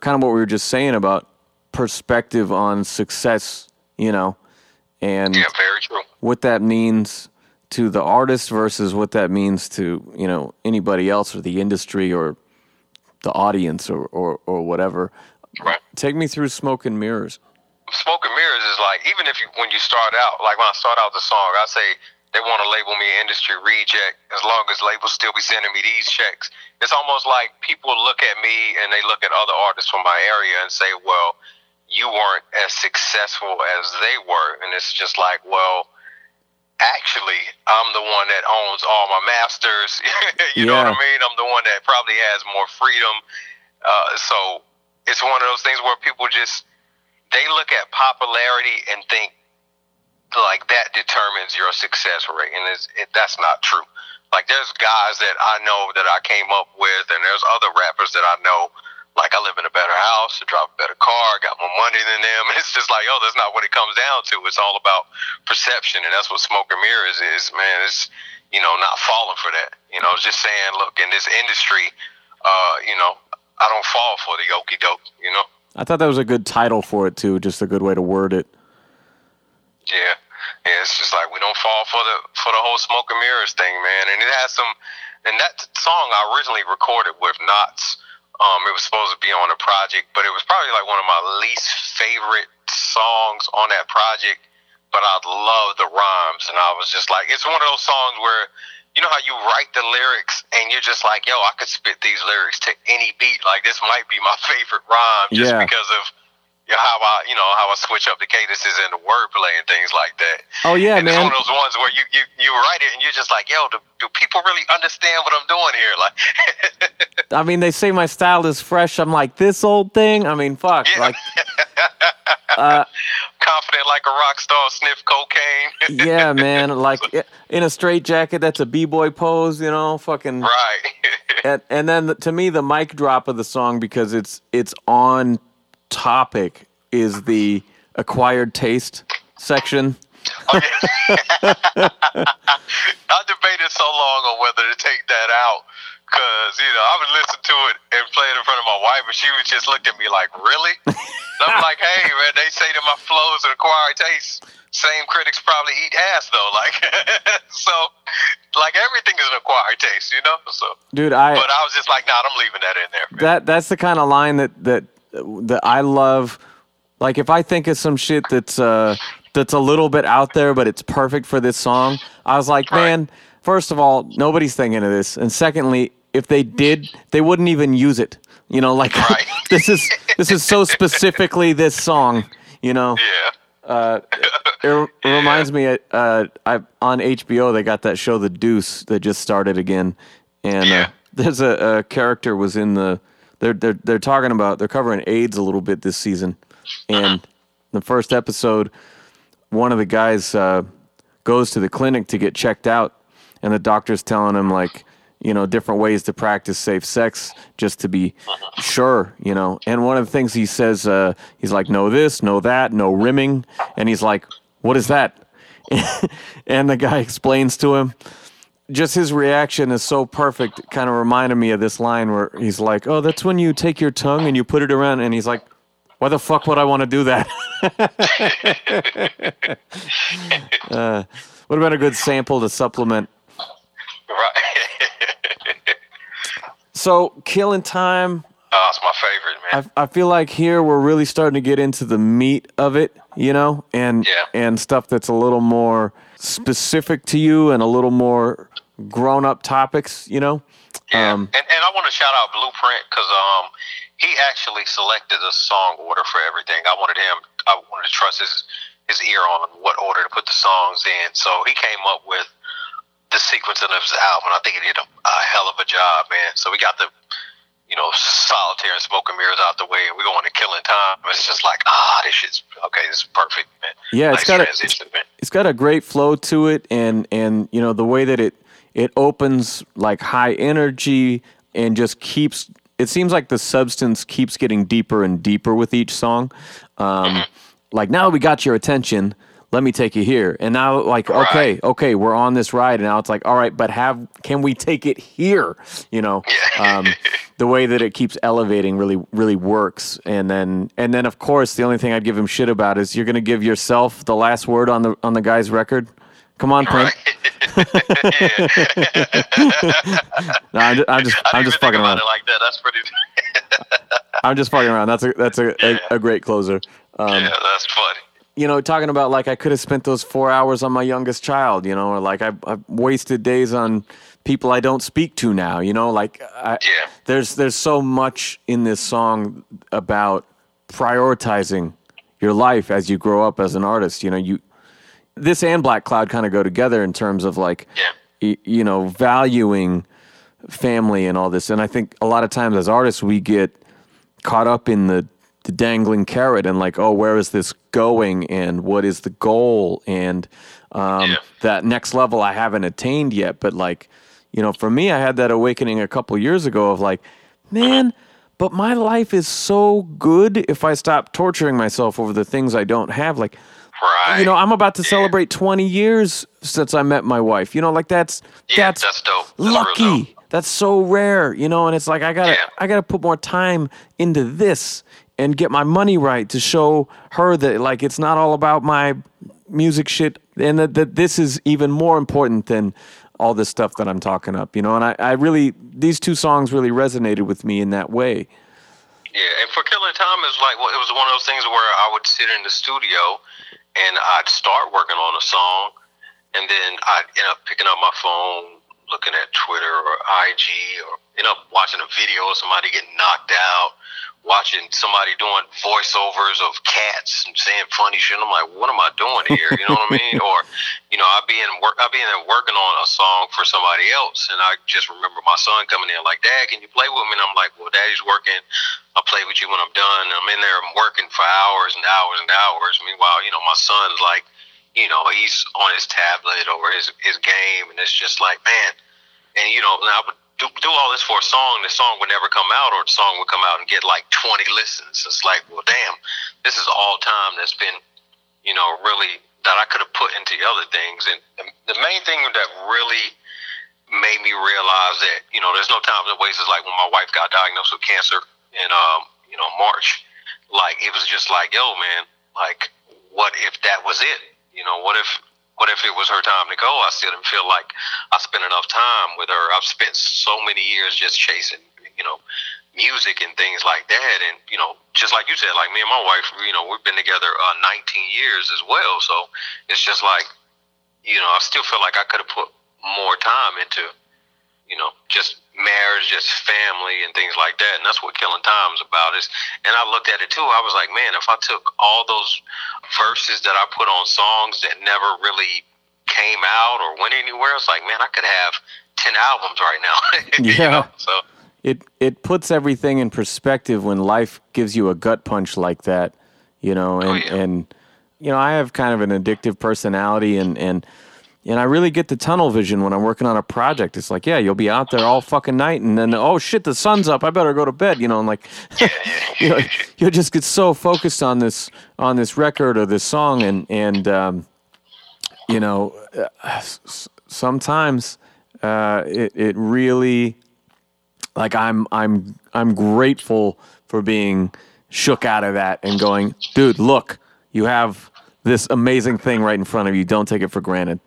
kind of what we were just saying about perspective on success, you know, and Yeah, very true. what that means to the artist versus what that means to, you know, anybody else or the industry or the audience or, or, or whatever. Right. Take me through Smoke and Mirrors. Smoke and mirrors is like even if you when you start out like when I start out the song I say they want to label me industry reject as long as labels still be sending me these checks. It's almost like people look at me and they look at other artists from my area and say, well, you weren't as successful as they were, and it's just like, well. Actually, I'm the one that owns all my masters. you know what I mean? I'm the one that probably has more freedom. Uh, so it's one of those things where people just they look at popularity and think like that determines your success rate, and it's, it, that's not true. Like there's guys that I know that I came up with, and there's other rappers that I know. Like I live in a better house, I drive a better car, got more money than them. It's just like, oh, that's not what it comes down to. It's all about perception, and that's what smoke and mirrors is, man. It's you know not falling for that. You know, just saying, look, in this industry, uh, you know, I don't fall for the okey doke. You know. I thought that was a good title for it too, just a good way to word it. Yeah, yeah. It's just like we don't fall for the for the whole smoke and mirrors thing, man. And it has some. And that song I originally recorded with Nottz. Um, it was supposed to be on a project, but it was probably like one of my least favorite songs on that project. But I love the rhymes, and I was just like, it's one of those songs where, you know how you write the lyrics, and you're just like, yo, I could spit these lyrics to any beat. Like this might be my favorite rhyme, just Yeah. because of you know, how I, you know, how I switch up the cadences and the wordplay and things like that. Oh yeah, and it's one of those ones where you, you, you write it and you're just like, yo, do, do people really understand what I'm doing here? Like, I mean, they say my style is fresh. I'm like this old thing. I mean, fuck. Yeah. Like, uh, confident like a rock star, sniff cocaine. yeah, man. Like in a straight jacket, that's a b-boy pose. You know, fucking. right. And, and then the, to me, the mic drop of the song because it's it's on topic is the acquired taste section. I debated so long on whether to take that out because you know I would listen to it and play it in front of my wife, and she would just look at me like, "Really?" I'm like, "Hey, man, they say that my flows are acquired taste. Same critics probably eat ass though. Like, so, like everything is an acquired taste, you know. So, Dude, I but I was just like, "Nah, I'm leaving that in there." man." that that's the kind of line that that that I love. Like if I think of some shit that's uh that's a little bit out there, but it's perfect for this song, I was like, man. First of all, nobody's thinking of this, and secondly, if they did, they wouldn't even use it. You know, like Right. this is this is so specifically this song. You know, Yeah. uh, it, it reminds me. Uh, I on HBO they got that show The Deuce that just started again, and uh, there's a, a character was in the. They're they're they're talking about they're covering AIDS a little bit this season, and the first episode, one of the guys uh, goes to the clinic to get checked out, and the doctor's telling him like. You know, different ways to practice safe sex just to be sure, you know. And one of the things he says, uh, he's like, no this, no that, no rimming. And he's like, what is that? and the guy explains to him. Just his reaction is so perfect. It kind of reminded me of this line where he's like, oh, that's when you take your tongue and you put it around. And he's like, why the fuck would I want to do that? uh, would have been a good sample to supplement. Right. So, Killing Time. Oh, it's my favorite, man. I, I feel like here we're really starting to get into the meat of it, you know, and Yeah. and stuff that's a little more specific to you and a little more grown up topics, you know. Yeah, Um, and and I want to shout out Blueprint because um he actually selected a song order for everything. I wanted him, I wanted to trust his his ear on what order to put the songs in. So he came up with the sequence of his album. I think he did a, a hell of a job, man. So we got the you know solitaire and smoke and mirrors out the way, and we're going to killing time. It's just like ah, this shit's okay. This is perfect, man. Yeah, it's nice got a- man. it's got a great flow to it and and you know the way that it it opens like high energy and just keeps it seems like the substance keeps getting deeper and deeper with each song um like now we got your attention let me take you here and now like okay Right. okay we're on this ride and now it's like all right but have can we take it here you know Yeah. um the way that it keeps elevating really really works and then and then of course the only thing i'd give him shit about is you're gonna give yourself the last word on the on the guy's record come on Prince. no, I'm just, I'm just, I'm just fucking around. like that. That's pretty. I'm just fucking around. That's a that's a, a, a great closer. Um, yeah, that's funny. You know, talking about like I could have spent those four hours on my youngest child. You know, or like I I wasted days on people I don't speak to now. You know, like I, Yeah. there's there's so much in this song about prioritizing your life as you grow up as an artist. You know, you this and Black Cloud kind of go together in terms of like Yeah. y- you know valuing family and all this and i think a lot of times as artists we get caught up in the, the dangling carrot and like oh where is this going and what is the goal and um, Yeah. that next level i haven't attained yet but like you know for me i had that awakening a couple years ago of like man but my life is so good if i stop torturing myself over the things i don't have like Right. you know i'm about to celebrate 20 years since i met my wife you know like that's yeah, that's, that's, dope. That's lucky that's so rare you know and it's like i gotta Yeah. i gotta put more time into this and get my money right to show her that like it's not all about my music shit and that, that this is even more important than all this stuff that i'm talking up you know? And I, I really these two songs really resonated with me in that way. Yeah, and for Killing Time is like well, it was one of those things where I would sit in the studio and I'd start working on a song, and then I'd end up picking up my phone, looking at Twitter or IG, or end up watching a video of somebody getting knocked out, watching somebody doing voiceovers of cats and saying funny shit. I'm like, what am I doing here? You know what I mean? Or, you know, I'd be in work, I'd be in there working on a song for somebody else, and I just remember my son coming in like, Dad, can you play with me? And I'm like, well, Daddy's working. I'll play with you when I'm done. And I'm in there I'm working for hours and hours and hours. Meanwhile, you know, my son's like, you know, he's on his tablet or his his game, and it's just like, man. And you know, and I would do, do all this for a song. The song would never come out, or the song would come out and get like 20 listens. It's like, well, damn, this is all time that's been, you know, really that I could have put into other things. And the, the main thing that really made me realize that you know, there's no time to waste. Is like when my wife got diagnosed with cancer in um, you know, March. Like it was just like, yo, man, like what if that was it? You know, what if what if it was her time to go? I still didn't feel like I spent enough time with her. I've spent so many years just chasing, you know, music and things like that. And, you know, just like you said, like me and my wife, you know, we've been together uh, 19 years as well. So it's just like, you know, I still feel like I could have put more time into, you know, just marriage, just family and things like that. And that's what Killing Time's about. Is and I looked at it too. I was like, man, if I took all those verses that I put on songs that never really came out or went anywhere, it's like, man, I could have ten albums right now. You Yeah. know? So it it puts everything in perspective when life gives you a gut punch like that, you know, oh, and Oh, yeah. and you know, I have kind of an addictive personality and and and I really get the tunnel vision when I'm working on a project. It's like, yeah, you'll be out there all fucking night and then oh shit, the sun's up. I better go to bed, you know, and like you know, you'll just get so focused on this on this record or this song and and um you know, uh, sometimes uh, it it really like I'm I'm I'm grateful for being shook out of that and going, dude, look, you have this amazing thing right in front of you. Don't take it for granted.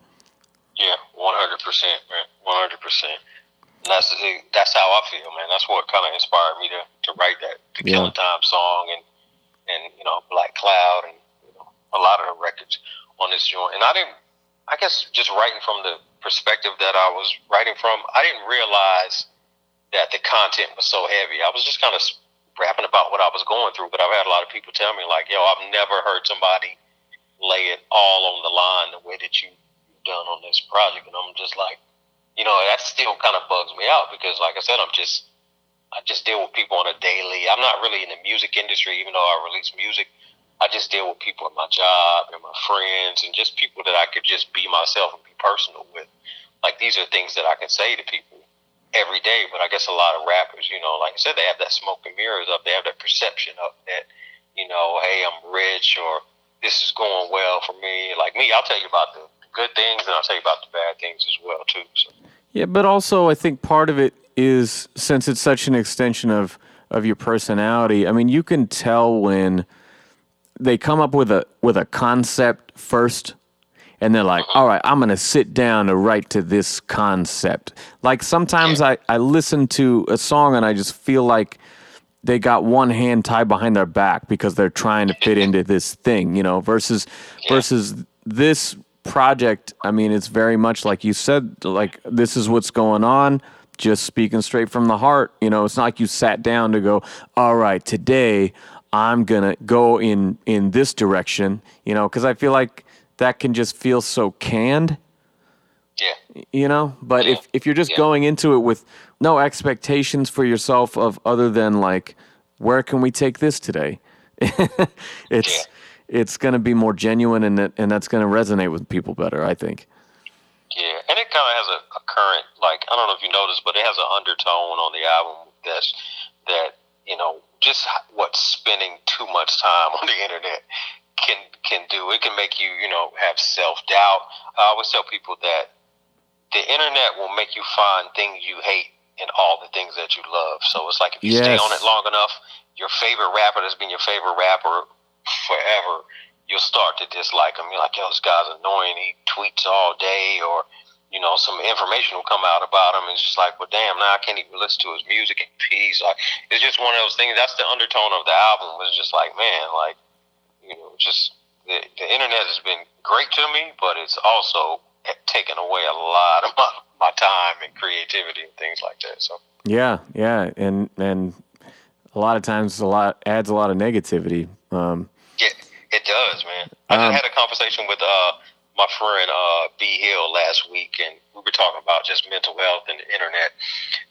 Yeah, one hundred percent, man, one hundred percent. That's that's how I feel, man. That's what kind of inspired me to, to write that the yeah. Killing Time song and and you know Black Cloud and you know, a lot of the records on this joint. And I didn't, I guess, just writing from the perspective that I was writing from, I didn't realize that the content was so heavy. I was just kind of rapping about what I was going through, but I've had a lot of people tell me like, "Yo, I've never heard somebody lay it all on the line the way that you've done on this project," and I'm just like you know, that still kind of bugs me out because, like I said, I'm just, I just deal with people on a daily. I'm not really in the music industry, even though I release music. I just deal with people in my job and my friends and just people that I could just be myself and be personal with. Like these are things that I can say to people every day. But I guess a lot of rappers, you know, like I said, they have that smoke and mirrors up. They have that perception of that, you know, hey, I'm rich or this is going well for me. Like me, I'll tell you about the good things, and I'll tell you about the bad things as well too. So. Yeah, but also I think part of it is since it's such an extension of of your personality. I mean, you can tell when they come up with a with a concept first and they're like, mm-hmm. all right, I'm going to sit down to write to this concept. Like sometimes I, I listen to a song and I just feel like they got one hand tied behind their back because they're trying to fit into this thing, you know, versus versus this project, I mean, it's very much like you said, like this is what's going on. Just speaking straight from the heart. You know, it's not like you sat down to go, all right, today I'm gonna go in in this direction. You know, because I feel like that can just feel so canned. Yeah. You know, but yeah. if mm-hmm. if you're just yeah. going into it with no expectations for yourself of other than like, where can we take this today? it's it's going to be more genuine and that, and that's going to resonate with people better, I think. Yeah, and it kind of has a, a current, like I don't know if you noticed, but it has an undertone on the album that's that you know just what spending too much time on the internet can can do. It can make you you know have self doubt. I always tell people that the internet will make you find things you hate in all the things that you love. So it's like if you yes. stay on it long enough, your favorite rapper that's been your favorite rapper forever, you'll start to dislike him. You're like, yo, this guy's annoying. He tweets all day, or you know, some information will come out about him. And it's just like, well, damn, now I can't even listen to his music in peace. Like, it's just one of those things. That's the undertone of the album. Was just like, man, like, you know, just the, the internet has been great to me, but it's also taken away a lot of my, my time and creativity and things like that. So. Yeah, yeah, and and a lot of times a lot adds a lot of negativity. Um, yeah, it does, man. I um, just had a conversation with uh, my friend uh, B Hill last week, and we were talking about just mental health and the internet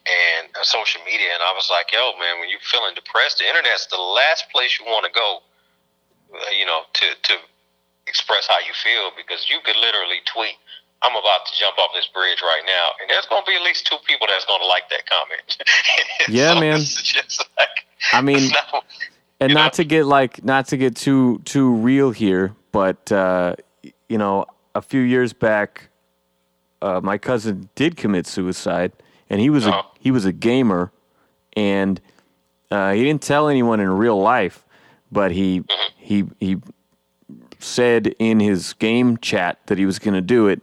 and uh, social media. And I was like, "Yo, man, when you're feeling depressed, the internet's the last place you want to go, uh, you know, to to express how you feel because you could literally tweet." I'm about to jump off this bridge right now, and there's going to be at least two people that's going to like that comment. yeah, so man. Like, I mean, not, and not know? to get like not to get too too real here, but uh, you know, a few years back, uh, my cousin did commit suicide, and he was oh. a he was a gamer, and uh, he didn't tell anyone in real life, but he mm-hmm. he he said in his game chat that he was going to do it,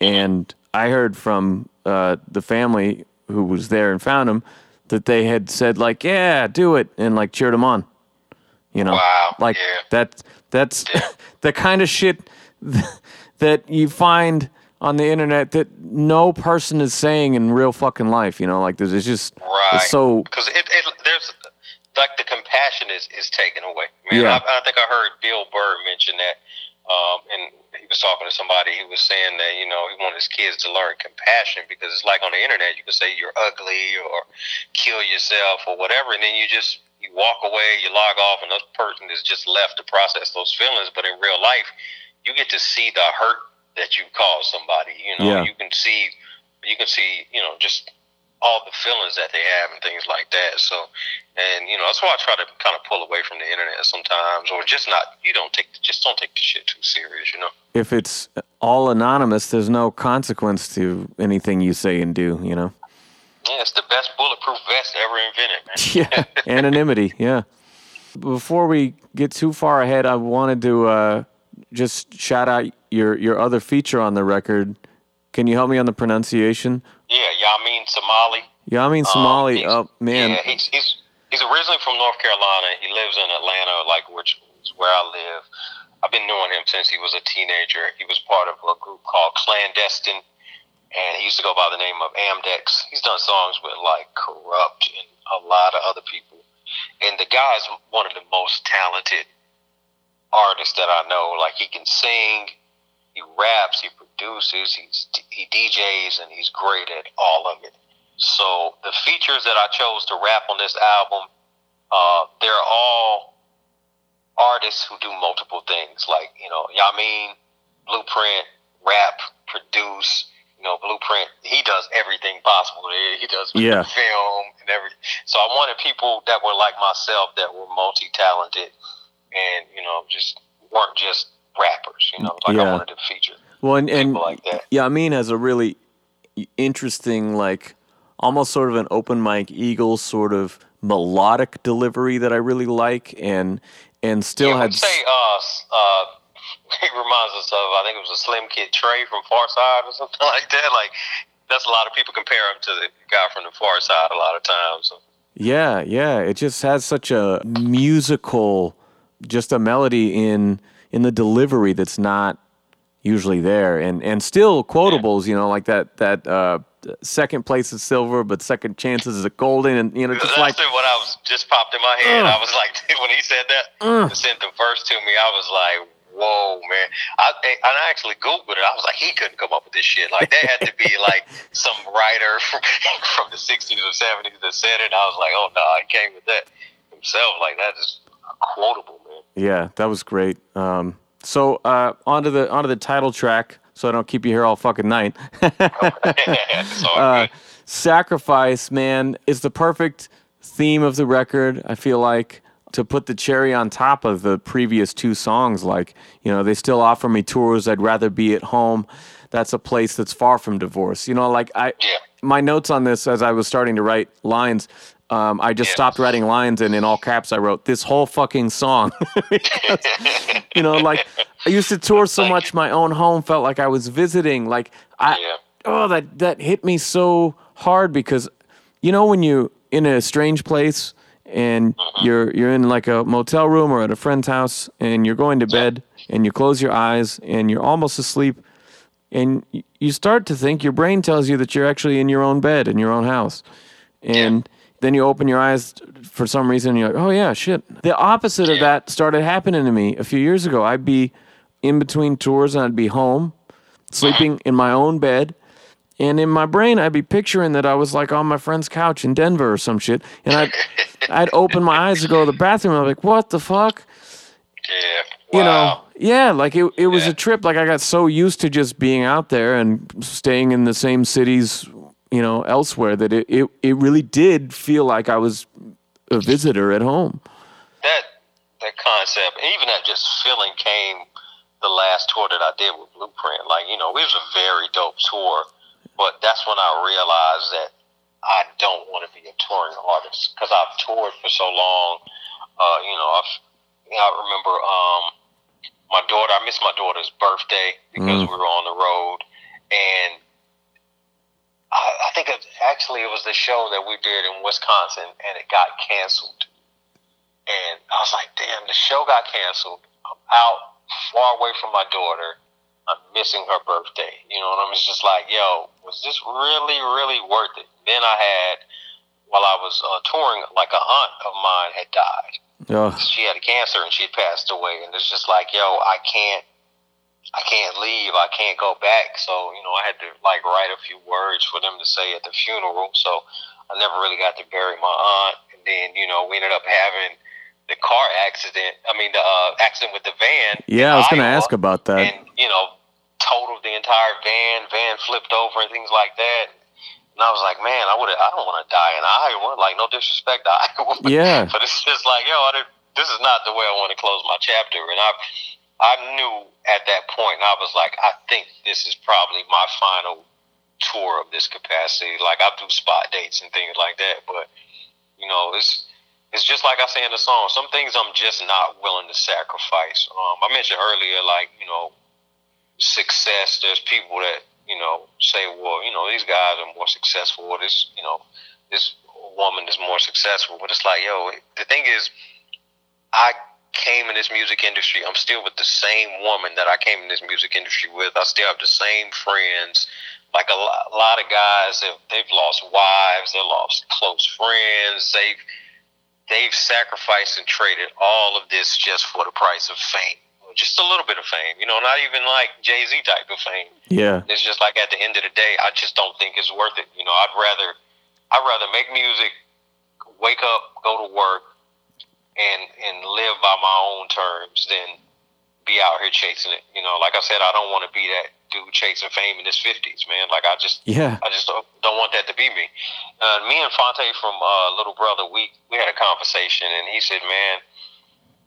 and I heard from uh, the family who was there and found him that they had said like, "Yeah, do it," and like cheered him on. You know, wow, like yeah. that. That's yeah. the kind of shit that you find on the internet that no person is saying in real fucking life. You know, like there's it's just right. It's so because it, it, there's like the compassion is is taken away. I mean, yeah. I, I think I heard Bill Burr mention that, um, and he was talking to somebody. He was saying that you know he wanted his kids to learn compassion because it's like on the internet you can say you're ugly or kill yourself or whatever, and then you just you walk away, you log off, and the person is just left to process those feelings. But in real life, you get to see the hurt that you caused somebody. You know, yeah. you can see you can see you know just all the feelings that they have and things like that. So, and you know, that's why I try to kind of pull away from the internet sometimes, or just not. You don't take just don't take the shit too serious. You know. If it's all anonymous, there's no consequence to anything you say and do. You know. Yeah, it's the best bulletproof vest ever invented, man. yeah, anonymity. Yeah. Before we get too far ahead, I wanted to uh, just shout out your your other feature on the record. Can you help me on the pronunciation? Yeah, Yamin Semali. I mean Somali. Um, oh man. Yeah, he's, he's he's originally from North Carolina. He lives in Atlanta, like which is where I live. I've been knowing him since he was a teenager. He was part of a group called Clandestine, and he used to go by the name of Amdex. He's done songs with like Corrupt and a lot of other people. And the guy's one of the most talented artists that I know. Like he can sing, he raps, he produces, he's, he DJs, and he's great at all of it. So the features that I chose to rap on this album, uh, they're all artists who do multiple things. Like you know, Yamin, Blueprint, rap, produce. You know, Blueprint. He does everything possible. He does Yeah. film and everything. So I wanted people that were like myself, that were multi-talented, and you know, just weren't just rappers. You know, like Yeah. I wanted to feature Well, and, and like that. Yamin has a really interesting, like almost sort of an Open Mike Eagle sort of melodic delivery that I really like, and and still yeah, had would say uh, uh, it reminds us of I think it was a SlimKid3 from Pharcyde or something like that. Like that's a lot of people compare him to the guy from the Pharcyde a lot of times. So, Yeah, yeah. It just has such a musical, just a melody in in the delivery that's not usually there, and and still quotables. You know, like that that uh, second place is silver, but second chances is a golden, and you know, just like what I was just popped in my head. Ugh. I was like when he said that, Ugh. sent the verse to me. I was like. Whoa, man! I I actually googled it. I was like, he couldn't come up with this shit. Like, that had to be like some writer from, from the '60s or '70s that said it. And I was like, oh no, he came with that himself. Like, that is quotable. Yeah, that was great. Um, so uh, onto the onto the title track, so I don't keep you here all fucking night. uh, sacrifice, man, is the perfect theme of the record. I feel like to put the cherry on top of the previous two songs. Like, you know, they still offer me tours. I'd rather be at home. That's a place that's far from divorce. You know, like I, Yeah. my notes on this as I was starting to write lines. Um, I just Yeah. stopped writing lines, and in all caps, I wrote this whole fucking song. Because, you know, like I used to tour so much, my own home felt like I was visiting. Like I, Yeah. oh that that hit me so hard because you know when you in a strange place and you're you're in like a motel room or at a friend's house and you're going to bed and you close your eyes and you're almost asleep and you start to think your brain tells you that you're actually in your own bed in your own house and then you open your eyes for some reason and you're like oh yeah shit. The opposite of that started happening to me a few years ago. I'd be in between tours and i'd be home sleeping in my own bed. And in my brain i'd be picturing that i was like on my friend's couch in denver or some shit. And i'd i'd open my eyes to go to the bathroom. And i'm like what the fuck? Yeah. Wow. you know yeah like it, it was Yeah. a trip. Like i got so used to just being out there and staying in the same cities you know elsewhere that it, it, it really did feel like i was a visitor at home that that concept, even that just feeling came the last tour that I did with Blueprint. Like, you know, it was a very dope tour, but that's when I realized that I don't want to be a touring artist because I've toured for so long. Uh, you know, I've, I remember um, my daughter. I missed my daughter's birthday because Mm. we were on the road, and I, I think it, actually it was the show that we did in Wisconsin, and it got canceled. And I was like, damn, the show got canceled. I'm out far away from my daughter. I'm missing her birthday. You know, and I'm just like, yo, was this really, really worth it? Then I had, while I was uh, touring, like a aunt of mine had died. Ugh. She had cancer and she passed away. And it's just like, yo, I can't, I can't leave. I can't go back. So, you know, I had to like write a few words for them to say at the funeral. So I never really got to bury my aunt. And then, you know, we ended up having the car accident. I mean, the uh, accident with the van. yeah i was going to ask about that and you know totaled the entire van van flipped over and things like that and i was like man i would i don't want to die in iowa like no disrespect to iowa Yeah. but it's just like yo I didn't, this is not the way i want to close my chapter and i i knew at that point i was like i think this is probably my final tour of this capacity like i do spot dates and things like that but you know it's it's just like I say in the song. Some things I'm just not willing to sacrifice. Um, I mentioned earlier, like you know, success. There's people that you know, say, well, you know, these guys are more successful, or this, you know, this woman is more successful. But it's like, yo, the thing is, I came in this music industry. I'm still with the same woman that I came in this music industry with. I still have the same friends. Like a lot, a lot of guys, have, they've lost wives, they've lost close friends. They've they've sacrificed and traded all of this just for the price of fame just a little bit of fame. You know, not even like Jay Z type of fame. Yeah. It's just like at the end of the day, I just don't think it's worth it. You know, I'd rather I'd rather make music, wake up, go to work, and and live by my own terms than be out here chasing it. You know, like I said, I don't want to be that dude chasing fame in his fifties, man. Like I just, yeah, I just don't, don't want that to be me. Uh, me and Phonte from uh, Little Brother, we we had a conversation, and he said, man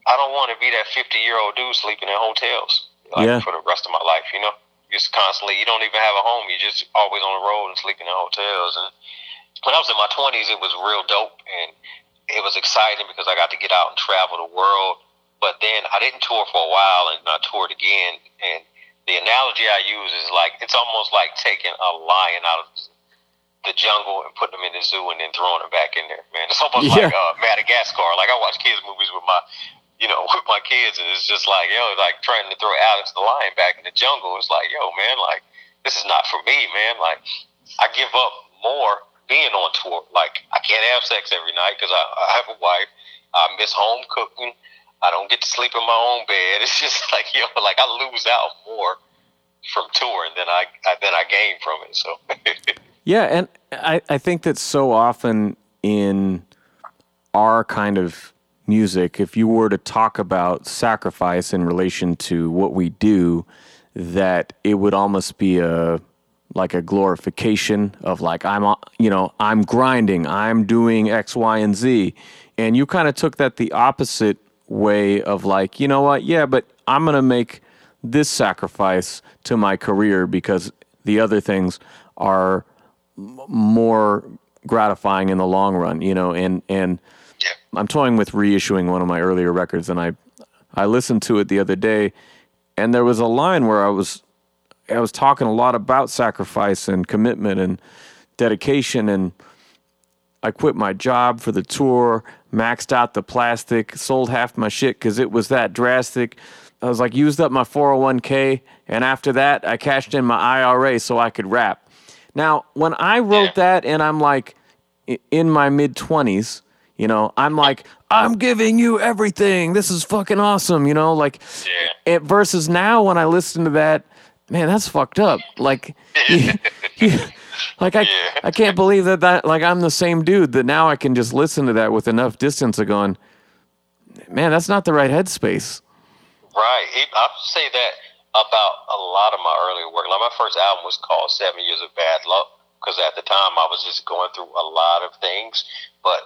I don't want to be that 50 year old dude sleeping in hotels like, yeah. for the rest of my life. You know, just constantly. You don't even have a home. You're just always on the road and sleeping in hotels. And when I was in my 20s, it was real dope and it was exciting because I got to get out and travel the world. But then I didn't tour for a while, and I toured again. And the analogy I use is like it's almost like taking a lion out of the jungle and putting them in the zoo and then throwing them back in there, man. It's almost yeah. like uh, Madagascar. Like I watch kids movies with my you know, with my kids, and it's just like, yo, like trying to throw Alex the lion back in the jungle. It's like, yo, man, like this is not for me, man. Like I give up more being on tour. Like I can't have sex every night because I, I have a wife. I miss home cooking. I don't get to sleep in my own bed. It's just like you know, like I lose out more from touring than I, I than I gain from it. So. yeah, and I I think that so often in our kind of music, if you were to talk about sacrifice in relation to what we do, that it would almost be a like a glorification of like I'm you know I'm grinding, I'm doing X, Y, and Z, and you kind of took that the opposite way of like you know what, yeah, but I'm gonna make this sacrifice to my career because the other things are more gratifying in the long run, you know, and and I'm toying with reissuing one of my earlier records, and I I listened to it the other day, and there was a line where I was I was talking a lot about sacrifice and commitment and dedication, and I quit my job for the tour, maxed out the plastic, sold half my shit because it was that drastic. I was like used up my 401k, and after that, I cashed in my IRA so I could rap. Now, when I wrote that, and I'm like in my mid 20s you know, I'm like, I'm giving you everything. This is fucking awesome. You know, like, it, versus now when I listen to that, man, that's fucked up. Like, you, you, like I, yeah. I can't believe that that like I'm the same dude that now I can just listen to that with enough distance of going, man, that's not the right headspace. Right. I say that about a lot of my earlier work. Like my first album was called Seven Years of Bad Luck because at the time I was just going through a lot of things, but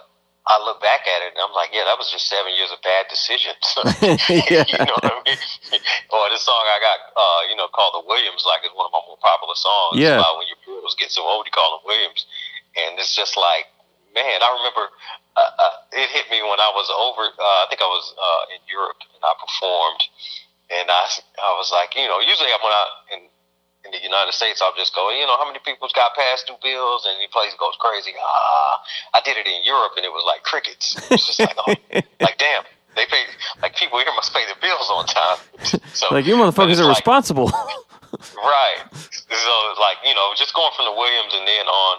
I look back at it and I'm like, yeah, that was just seven years of bad decisions. yeah. you know what I mean? or the song I got, uh, you know, called the Williams, like it's one of my more popular songs. Yeah. About when your bills get so old, you call them Williams, and it's just like, man, I remember uh, uh, it hit me when I was over. Uh, I think I was uh, in Europe and I performed, and I I was like, you know, usually when I in in the United States, I'll just go, you know, how many people's got past due bills, and the place goes crazy. Ah, I did it in Europe, and it was like crickets. It was just like, oh, like damn, they pay like people here must pay their bills on time. So like you motherfuckers are like, responsible. right. So like you know, just going from the Williams and then on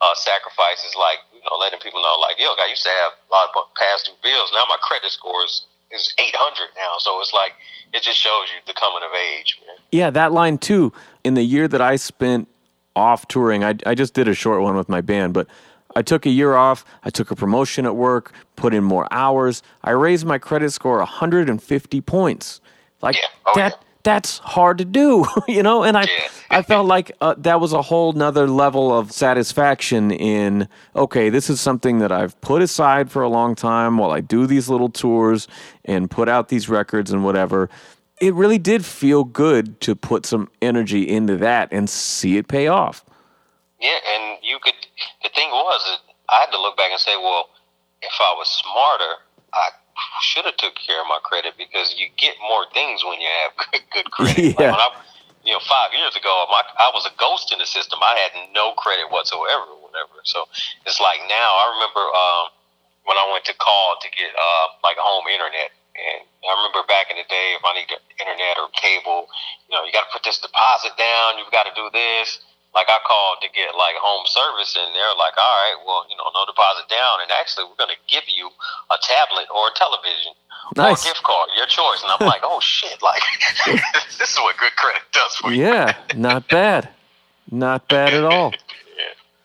uh, sacrifices, like you know, letting people know, like yo, I used to have a lot of past due bills. Now my credit score is is 800 now, so it's like it just shows you the coming of age, man. Yeah, that line too. In the year that I spent off touring, I, I just did a short one with my band, but I took a year off. I took a promotion at work, put in more hours. I raised my credit score 150 points. Like yeah. oh, that. Yeah that's hard to do, you know. And I, I felt like uh, that was a whole nother level of satisfaction in okay, this is something that I've put aside for a long time while I do these little tours and put out these records and whatever. It really did feel good to put some energy into that and see it pay off. Yeah, and you could. The thing was, I had to look back and say, well, if I was smarter, I should have took care of my credit because you get more things when you have good, good credit. Yeah. Like I you know, five years ago, my, I was a ghost in the system. I had no credit whatsoever or whatever. So it's like now, I remember um, when I went to call to get uh, like a home internet. And I remember back in the day, if I need internet or cable, you know, you got to put this deposit down. You've got to do this. Like I called to get like home service, and they're like, "All right, well, you know, no deposit down, and actually, we're going to give you a tablet or a television." nice. or a gift card, your choice. And I'm like, oh shit, like this is what good credit does for you. Yeah, not bad, not bad at all.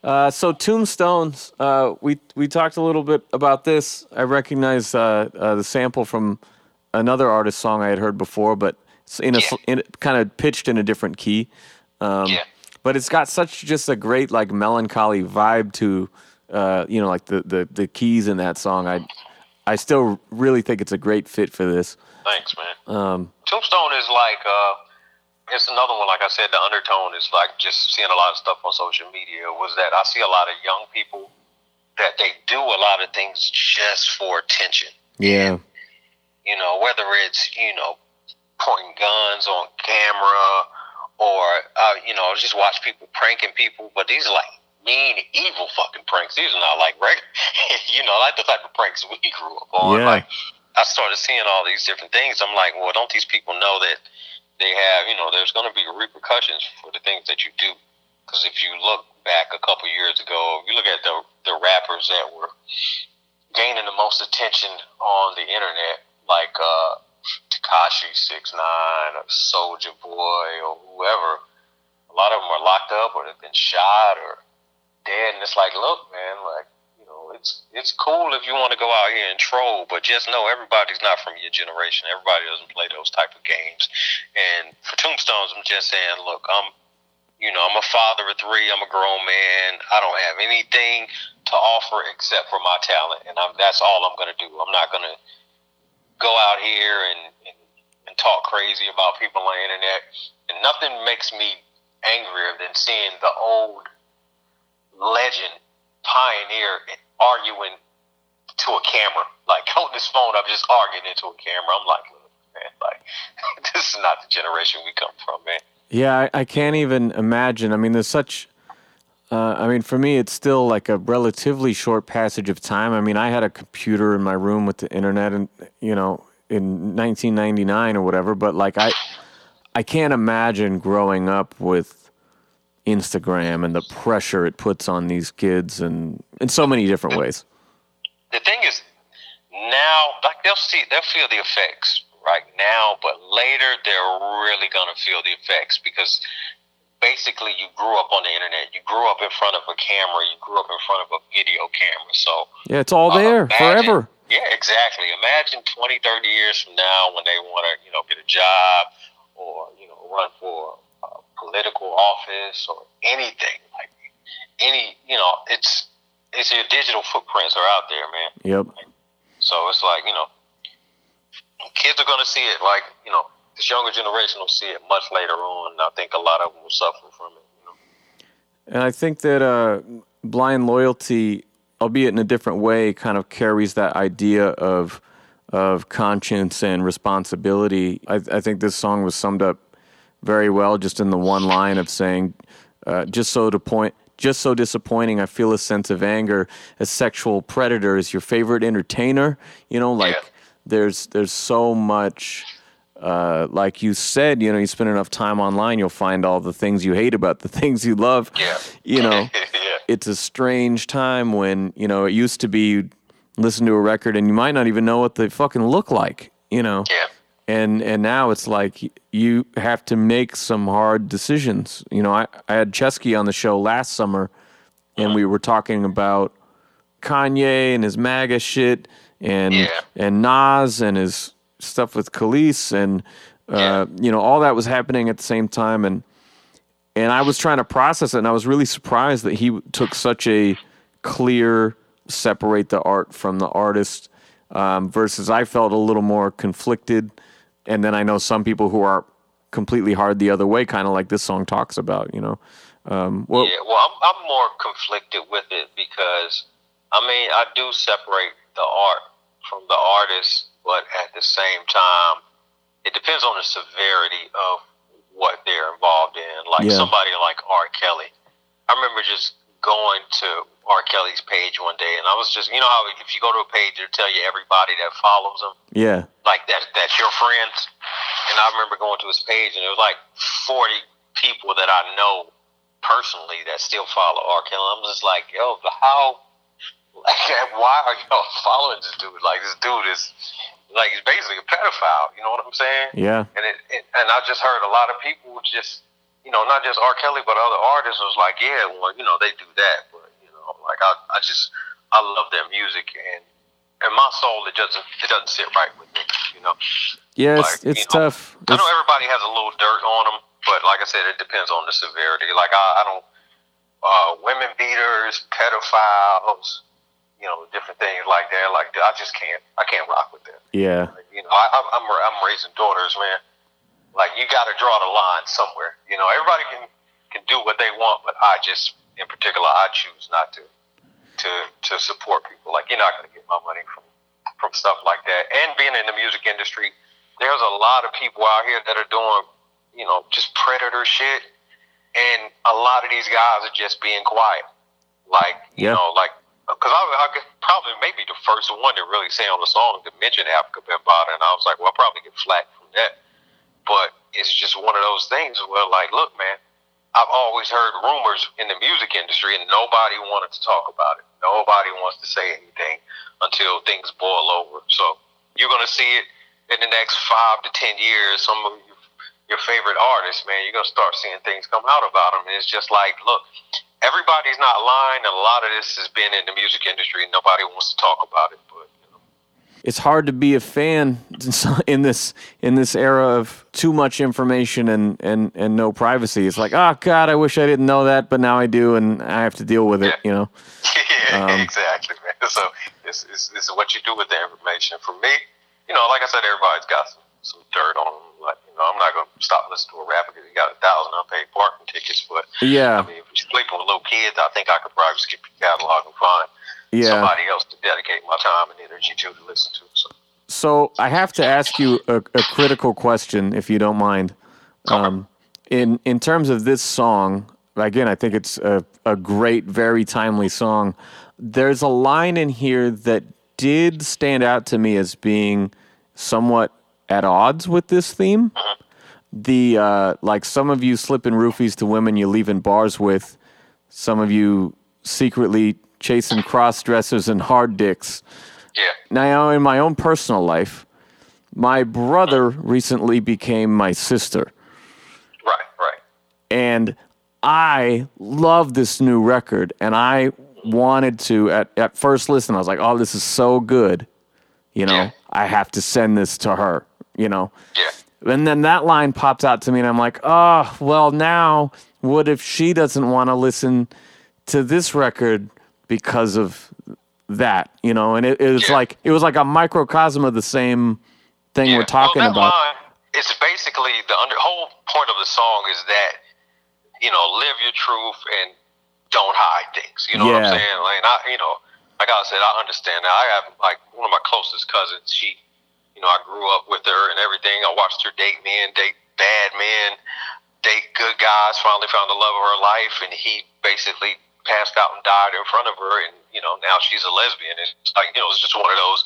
Uh, so Tombstones, uh, we we talked a little bit about this. I recognize uh, uh the sample from another artist song I had heard before, but in a yeah. in, kind of pitched in a different key. Um, yeah. But it's got such just a great like melancholy vibe to, uh, you know, like the, the the keys in that song. I I still really think it's a great fit for this. Thanks, man. Um, Tombstone is like uh, it's another one. Like I said, the undertone is like just seeing a lot of stuff on social media. Was that I see a lot of young people that they do a lot of things just for attention. Yeah. You know, whether it's you know pointing guns on camera or uh, you know just watch people pranking people, but these are like mean, evil fucking pranks. These are not like regular, you know, like the type of pranks we grew up on. Yeah. Like, I started seeing all these different things. I'm like, well, don't these people know that they have, you know, there's going to be repercussions for the things that you do? Because if you look back a couple years ago, you look at the the rappers that were gaining the most attention on the internet, like uh, Tekashi Six Nine or Soulja Boy or whoever. A lot of them are locked up or they've been shot or dead, and it's like, look, man, like it's it's cool if you want to go out here and troll, but just know everybody's not from your generation. Everybody doesn't play those type of games. And for Tombstones, I'm just saying, look, I'm you know, I'm a father of three. I'm a grown man. I don't have anything to offer except for my talent, and I'm, that's all I'm going to do. I'm not going to go out here and, and and talk crazy about people on the internet. And nothing makes me angrier than seeing the old legend, pioneer, arguing to a camera. Like holding his phone up, just arguing into a camera. I'm like, man, like this is not the generation we come from, man. Yeah, I, I can't even imagine. I mean, there's such. Uh, I mean, for me, it's still like a relatively short passage of time. I mean, I had a computer in my room with the internet, and you know, in 1999 or whatever. But like, I, I can't imagine growing up with Instagram and the pressure it puts on these kids and in so many different ways. The thing is, now like they'll see they'll feel the effects right now, but later they're really gonna feel the effects because basically you grew up on the internet, you grew up in front of a camera, you grew up in front of a video camera. So yeah, it's all there uh, imagine, forever. Yeah, exactly. Imagine 20, 30 years from now when they want to, you know, get a job or you know run for political office or anything like any you know it's it's your digital footprints are out there man. Yep. So it's like you know kids are going to see it like you know this younger generation will see it much later on. I think a lot of them will suffer from it you know? and i think that uh, blind loyalty albeit in a different way kind of carries that idea of of conscience and responsibility. I, I think this song was summed up very well just in the one line of saying, uh, just so to point, just so disappointing. I feel a sense of anger. A sexual predator is your favorite entertainer. You know, like yeah. there's there's so much. Uh, like you said, you know, you spend enough time online, you'll find all the things you hate about the things you love. Yeah. You know, yeah. it's a strange time when you know it used to be you listen to a record and you might not even know what they fucking look like. You know. Yeah and and now it's like you have to make some hard decisions. You know, I, I had Chesky on the show last summer, and we were talking about Kanye and his MAGA shit, and yeah. and Nas and his stuff with Kelis, and uh, yeah. you know all that was happening at the same time, and and I was trying to process it, and I was really surprised that he took such a clear separate the art from the artist. Um, versus I felt a little more conflicted and then I know some people who are completely hard the other way, kind of like this song talks about. You know. Um, well, yeah, well, I'm, I'm more conflicted with it because I mean I do separate the art from the artist, but at the same time, it depends on the severity of what they're involved in. Like Yeah. somebody like R. Kelly. I remember just going to R. Kelly's page one day, and I was just, you know, how if you go to a page, it'll tell you everybody that follows him, Yeah. like that, that's your friends. And I remember going to his page, and it was like 40 people that I know personally that still follow R. Kelly. I'm just like, yo, how, like, why are y'all following this dude? Like, this dude is, like, he's basically a pedophile. You know what I'm saying? Yeah. And it, it and I just heard a lot of people just, you know, not just R. Kelly, but other artists was like, yeah, well, you know, they do that, but you know, like I, I just, I love their music, and and my soul, it doesn't, it doesn't sit right with me, you know. Yeah, Like, it's, it's you know, tough. I know everybody has a little dirt on them, but like I said, it depends on the severity. Like I, I don't, uh, women beaters, pedophiles, you know, different things like that. Like I just can't, I can't rock with that. yeah. You know, I, I'm I'm I'm raising daughters, man. Like you got to draw the line somewhere. You know, everybody can can do what they want, but I just, in particular, I choose not to to to support people. Like you're not going to get my money from from stuff like that. And being in the music industry, there's a lot of people out here that are doing, you know, just predator shit, and a lot of these guys are just being quiet. Like you Yeah. know, like because I, I probably maybe the first one to really say on the song to mention Afrika Bambaataa, and I was like, well, I'll probably get flack from that. But it's just one of those things where, like, look, man, I've always heard rumors in the music industry, and nobody wanted to talk about it. Nobody wants to say anything until things boil over. So you're gonna see it in the next five to ten years. Some of your, your favorite artists, man, you're gonna start seeing things come out about them. And it's just like, look, everybody's not lying, a lot of this has been in the music industry, and nobody wants to talk about it. But it's hard to be a fan in this in this era of too much information and and and no privacy. It's like, oh God, I wish I didn't know that, but now I do, and I have to deal with it. You know. yeah, Um, exactly, man. So it's, it's, it's what you do with the information. For me, you know, like I said, everybody's got some, some dirt on them. Like, you know, I'm not going to stop listening to a rapper because he got a thousand unpaid parking tickets. But Yeah. I mean, if you're sleeping with little kids, I think I could probably skip your catalog and find Yeah. somebody else to dedicate my time and energy to to listen to. So, So I have to ask you a, a critical question, if you don't mind. Um, in in terms of this song, again, I think it's a, a great, very timely song. There's a line in here that did stand out to me as being somewhat at odds with this theme. The uh, like some of you slipping roofies to women you leave in bars with, some of you secretly chasing cross dressers and hard dicks. yeah. Now, in my own personal life, my brother recently became my sister, Right, right. and I love this new record. And I wanted to, at, at first listen, I was like, oh, this is so good. You know, Yeah. I have to send this to her, you know. Yeah. And then that line popped out to me, and I'm like, oh, well, now what if she doesn't want to listen to this record because of that, you know? And it, it was Yeah. like it was like a microcosm of the same thing Yeah. we're talking well, about. Line, it's basically the under, whole point of the song is that you know live your truth and don't hide things. You know what I'm saying? Like I, you know, like I said, I understand that. I have like one of my closest cousins. She, you know, I grew up with her and everything. I watched her date men, date bad men, date good guys. Finally found the love of her life, and he basically passed out and died in front of her. And you know, now she's a lesbian. It's like you know, it's just one of those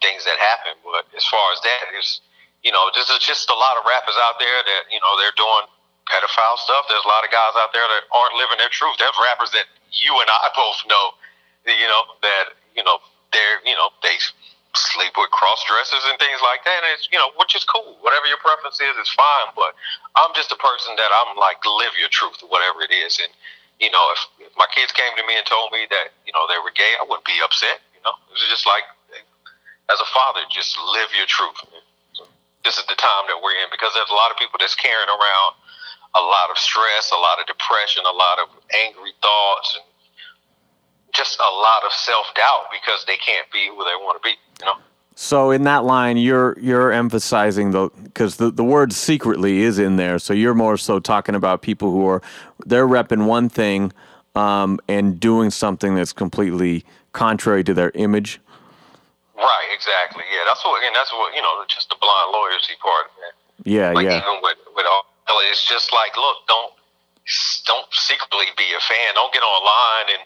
things that happen. But as far as that is, you know, there's just a lot of rappers out there that you know they're doing pedophile stuff. There's a lot of guys out there that aren't living their truth. There's rappers that you and I both know, you know, that you know they're you know they sleep with cross dressers and things like that. And it's you know which is cool. Whatever your preference is, is fine. But I'm just a person that I'm like live your truth, whatever it is. And you know, if, if my kids came to me and told me that you know they were gay, I wouldn't be upset. You know, it was just like as a father, just live your truth. This is the time that we're in because there's a lot of people that's carrying around a lot of stress, a lot of depression, a lot of angry thoughts, and just a lot of self doubt because they can't be who they want to be. You know. So in that line, you're you're emphasizing the because the, the word secretly is in there. So you're more so talking about people who are they're repping one thing um, and doing something that's completely contrary to their image. Right, exactly. Yeah, that's what, and that's what you know, just the blind loyalty part, man. Yeah, Like yeah, even with with all it's just like, look, don't don't secretly be a fan. Don't get online and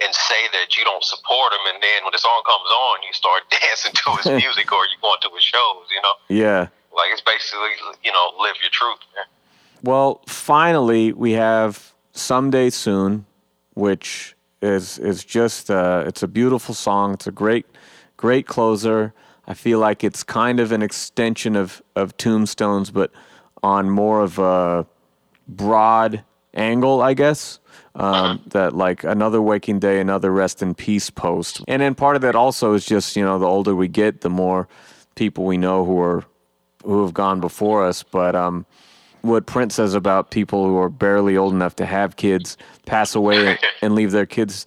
and say that you don't support him, and then when the song comes on, you start dancing to his music or you going to his shows. You know? Yeah. Like it's basically, you know, live your truth. Man. Well, finally, we have someday soon, which is is just uh, it's a beautiful song. It's a great great closer. I feel like it's kind of an extension of of Tombstones, but on more of a broad angle, I guess. Um, that like another waking day, another rest in peace post, and then part of that also is just you know the older we get, the more people we know who are who have gone before us. But um, what Print says about people who are barely old enough to have kids pass away and leave their kids.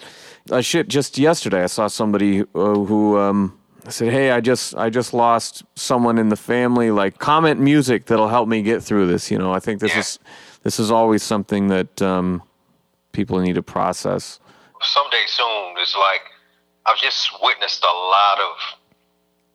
Uh, shit, just yesterday I saw somebody uh, who um, said, "Hey, I just I just lost someone in the family. Like, comment music that'll help me get through this." You know, I think this Yeah. is this is always something that um, people need to process. Someday soon it's like I've just witnessed a lot of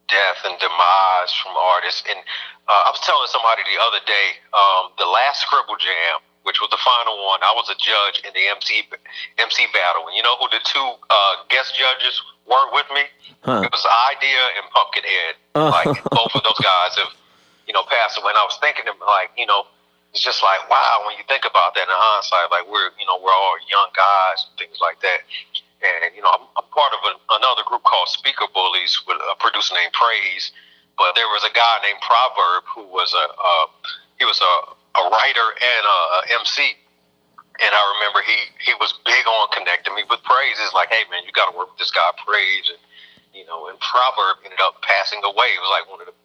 death and demise from artists. And uh, I was telling somebody the other day, um, the last Scribble Jam, which was the final one, I was a judge in the MC MC battle. And you know who the two uh, guest judges were with me? Huh. It was Eyedea and Pumpkinhead. Like both of those guys have, you know, passed away. And I was thinking, of, like, you know, it's just like wow when you think about that in hindsight. Like we're, you know, we're all young guys and things like that. And you know, I'm, I'm part of a, another group called Speaker Bullies with a producer named Praise. But there was a guy named Proverb who was a uh, he was a, a writer and a, a MC. And I remember he he was big on connecting me with Praise. It's like, hey man, you got to work with this guy Praise, and you know, and Proverb ended up passing away. It was like one of the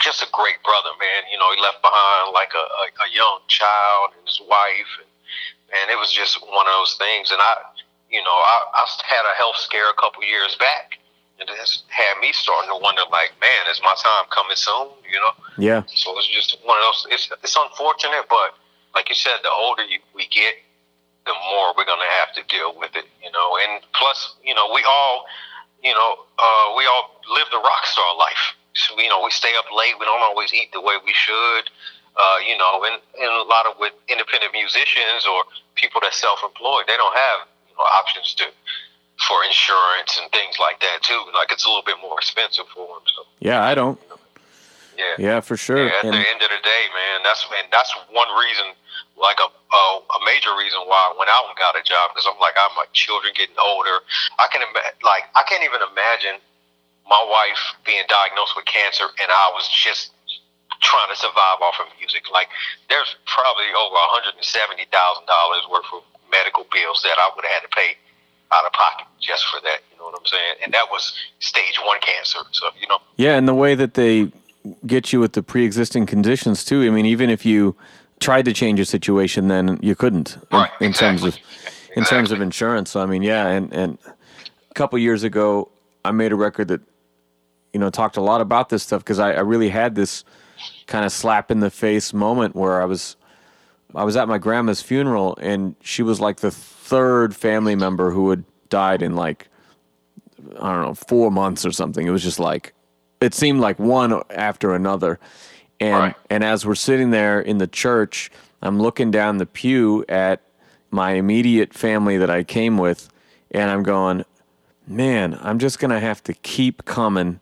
just a great brother, man. You know, he left behind like a, a, a young child and his wife, and, and it was just one of those things. And I, you know, I, I had a health scare a couple years back, and this had me starting to wonder, like, man, is my time coming soon? You know, Yeah, so it's just one of those. It's it's unfortunate, but like you said, the older you, we get, the more we're gonna have to deal with it. You know, and plus, you know, we all, you know, uh, we all live the rock star life. So, you know, we stay up late. We don't always eat the way we should. Uh, you know, and, and a lot of with independent musicians or people that self-employed, they don't have options to for insurance and things like that too. Like it's a little bit more expensive for them. So yeah, I don't. yeah. Yeah, for sure. Yeah, at And- the end of the day, man, that's and that's one reason, like a a, a major reason why when I went out and got a job because I'm like, I'm my children getting older. I can like I can't even imagine my wife being diagnosed with cancer and I was just trying to survive off of music. Like there's probably over hundred and seventy thousand dollars worth of medical bills that I would have had to pay out of pocket just for that. You know what I'm saying? And that was stage one cancer. So you know. Yeah, and the way that they get you with the pre-existing conditions too. I mean, even if you tried to change your situation, then you couldn't in, Right, in terms of exactly. in terms of insurance. So I mean, yeah, and and a couple years ago, I made a record that you know talked a lot about this stuff because I, I really had this kind of slap in the face moment where I was I was at my grandma's funeral and she was like the third family member who had died in like I don't know, four months or something. It was just like it seemed like one after another. And Right. and as we're sitting there in the church, I'm looking down the pew at my immediate family that I came with, and I'm going, man, I'm just gonna have to keep coming.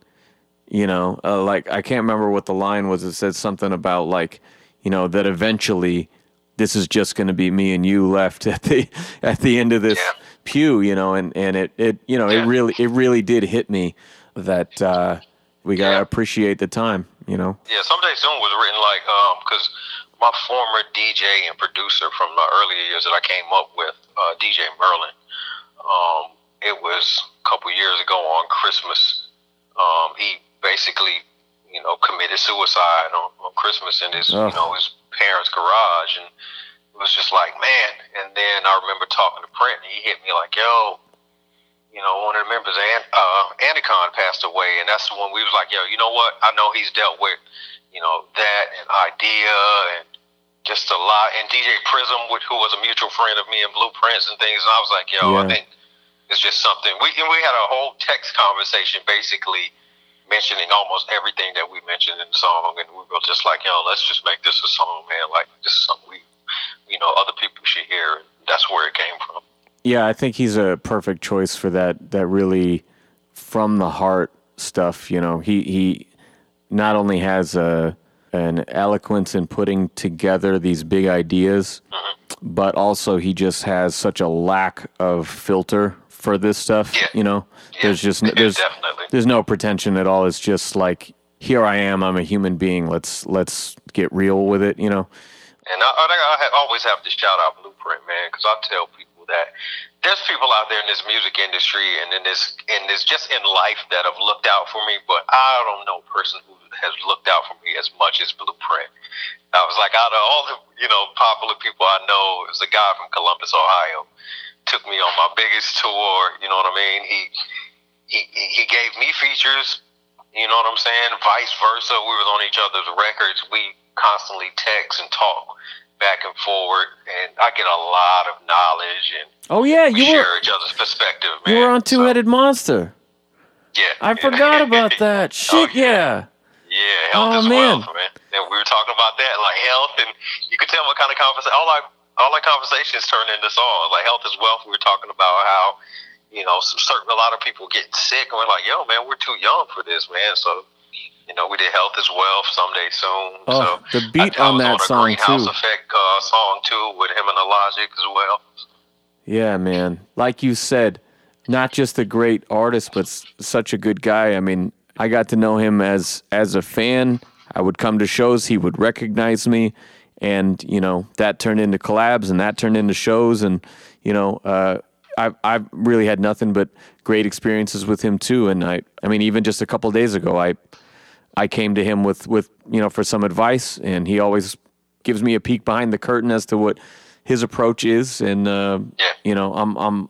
You know, uh, like I can't remember what the line was. It said something about like, you know, that eventually this is just going to be me and you left at the at the end of this Yeah. pew. You know, and and it it you know Yeah. it really it really did hit me that uh, we gotta Yeah. appreciate the time. You know. Yeah, someday soon was written like um because my former DJ and producer from the earlier years that I came up with, uh, DJ Merlin. Um, it was a couple years ago on Christmas. Um, he basically, you know, committed suicide on, on Christmas and his, Ugh. you know, his parents' garage, and it was just like, man. And then I remember talking to Print, and he hit me like, yo, you know, one of the members, An- uh, Anticon passed away, and that's when we was like, yo, you know what? I know he's dealt with, you know, that and Eyedea and just a lot. And DJ Prism, which, who was a mutual friend of me and Blueprints and things, and I was like, yo, I Yeah. think it's just something. We and we had a whole text conversation basically mentioning almost everything that we mentioned in the song, and we were just like, yo, let's just make this a song, man. Like this is something we, you know, other people should hear. That's where it came from. Yeah, I think he's a perfect choice for that. That really from the heart stuff. You know, he he not only has a an eloquence in putting together these big ideas, Mm-hmm. but also he just has such a lack of filter for this stuff. Yeah. You know, Yeah, there's just there's definitely. there's no pretension at all. It's just like here I am. I'm a human being. Let's let's get real with it. You know. And I, I, I always have to shout out Blueprint, man, because I tell people that there's people out there in this music industry and in this in this just in life that have looked out for me, but I don't know a person who has looked out for me as much as Blueprint. I was like, out of all the you know popular people I know, it was a guy from Columbus, Ohio, took me on my biggest tour. You know what I mean? He he he gave me features. You know what I'm saying? Vice versa. We was on each other's records. We constantly text and talk back and forward, and I get a lot of knowledge, and Oh yeah, we you were share each other's perspective. Man. You were on So, Two Headed Monster. yeah, I yeah. forgot about that. Oh, Shit, yeah. Yeah, health Oh, is man. wealth, man. And we were talking about that, like health, and you could tell what kind of conversation. All our all our conversations turned into songs. Like health is wealth. We were talking about how you know certain a lot of people getting sick, and we're like, yo, man, we're too young for this, man. So. You know, we did "Health is Wealth" someday soon. Oh, so the beat on that on song, Greenhouse too. Effect uh, song too with him and Illogic as well. Yeah, man. Like you said, not just a great artist, but s- such a good guy. I mean, I got to know him as as a fan. I would come to shows, he would recognize me, and you know that turned into collabs, and that turned into shows, and you know, uh, I've I've really had nothing but great experiences with him too. And I, I mean, even just a couple days ago, I I came to him with with you know for some advice, and he always gives me a peek behind the curtain as to what his approach is, and uh, Yeah. you know I'm I'm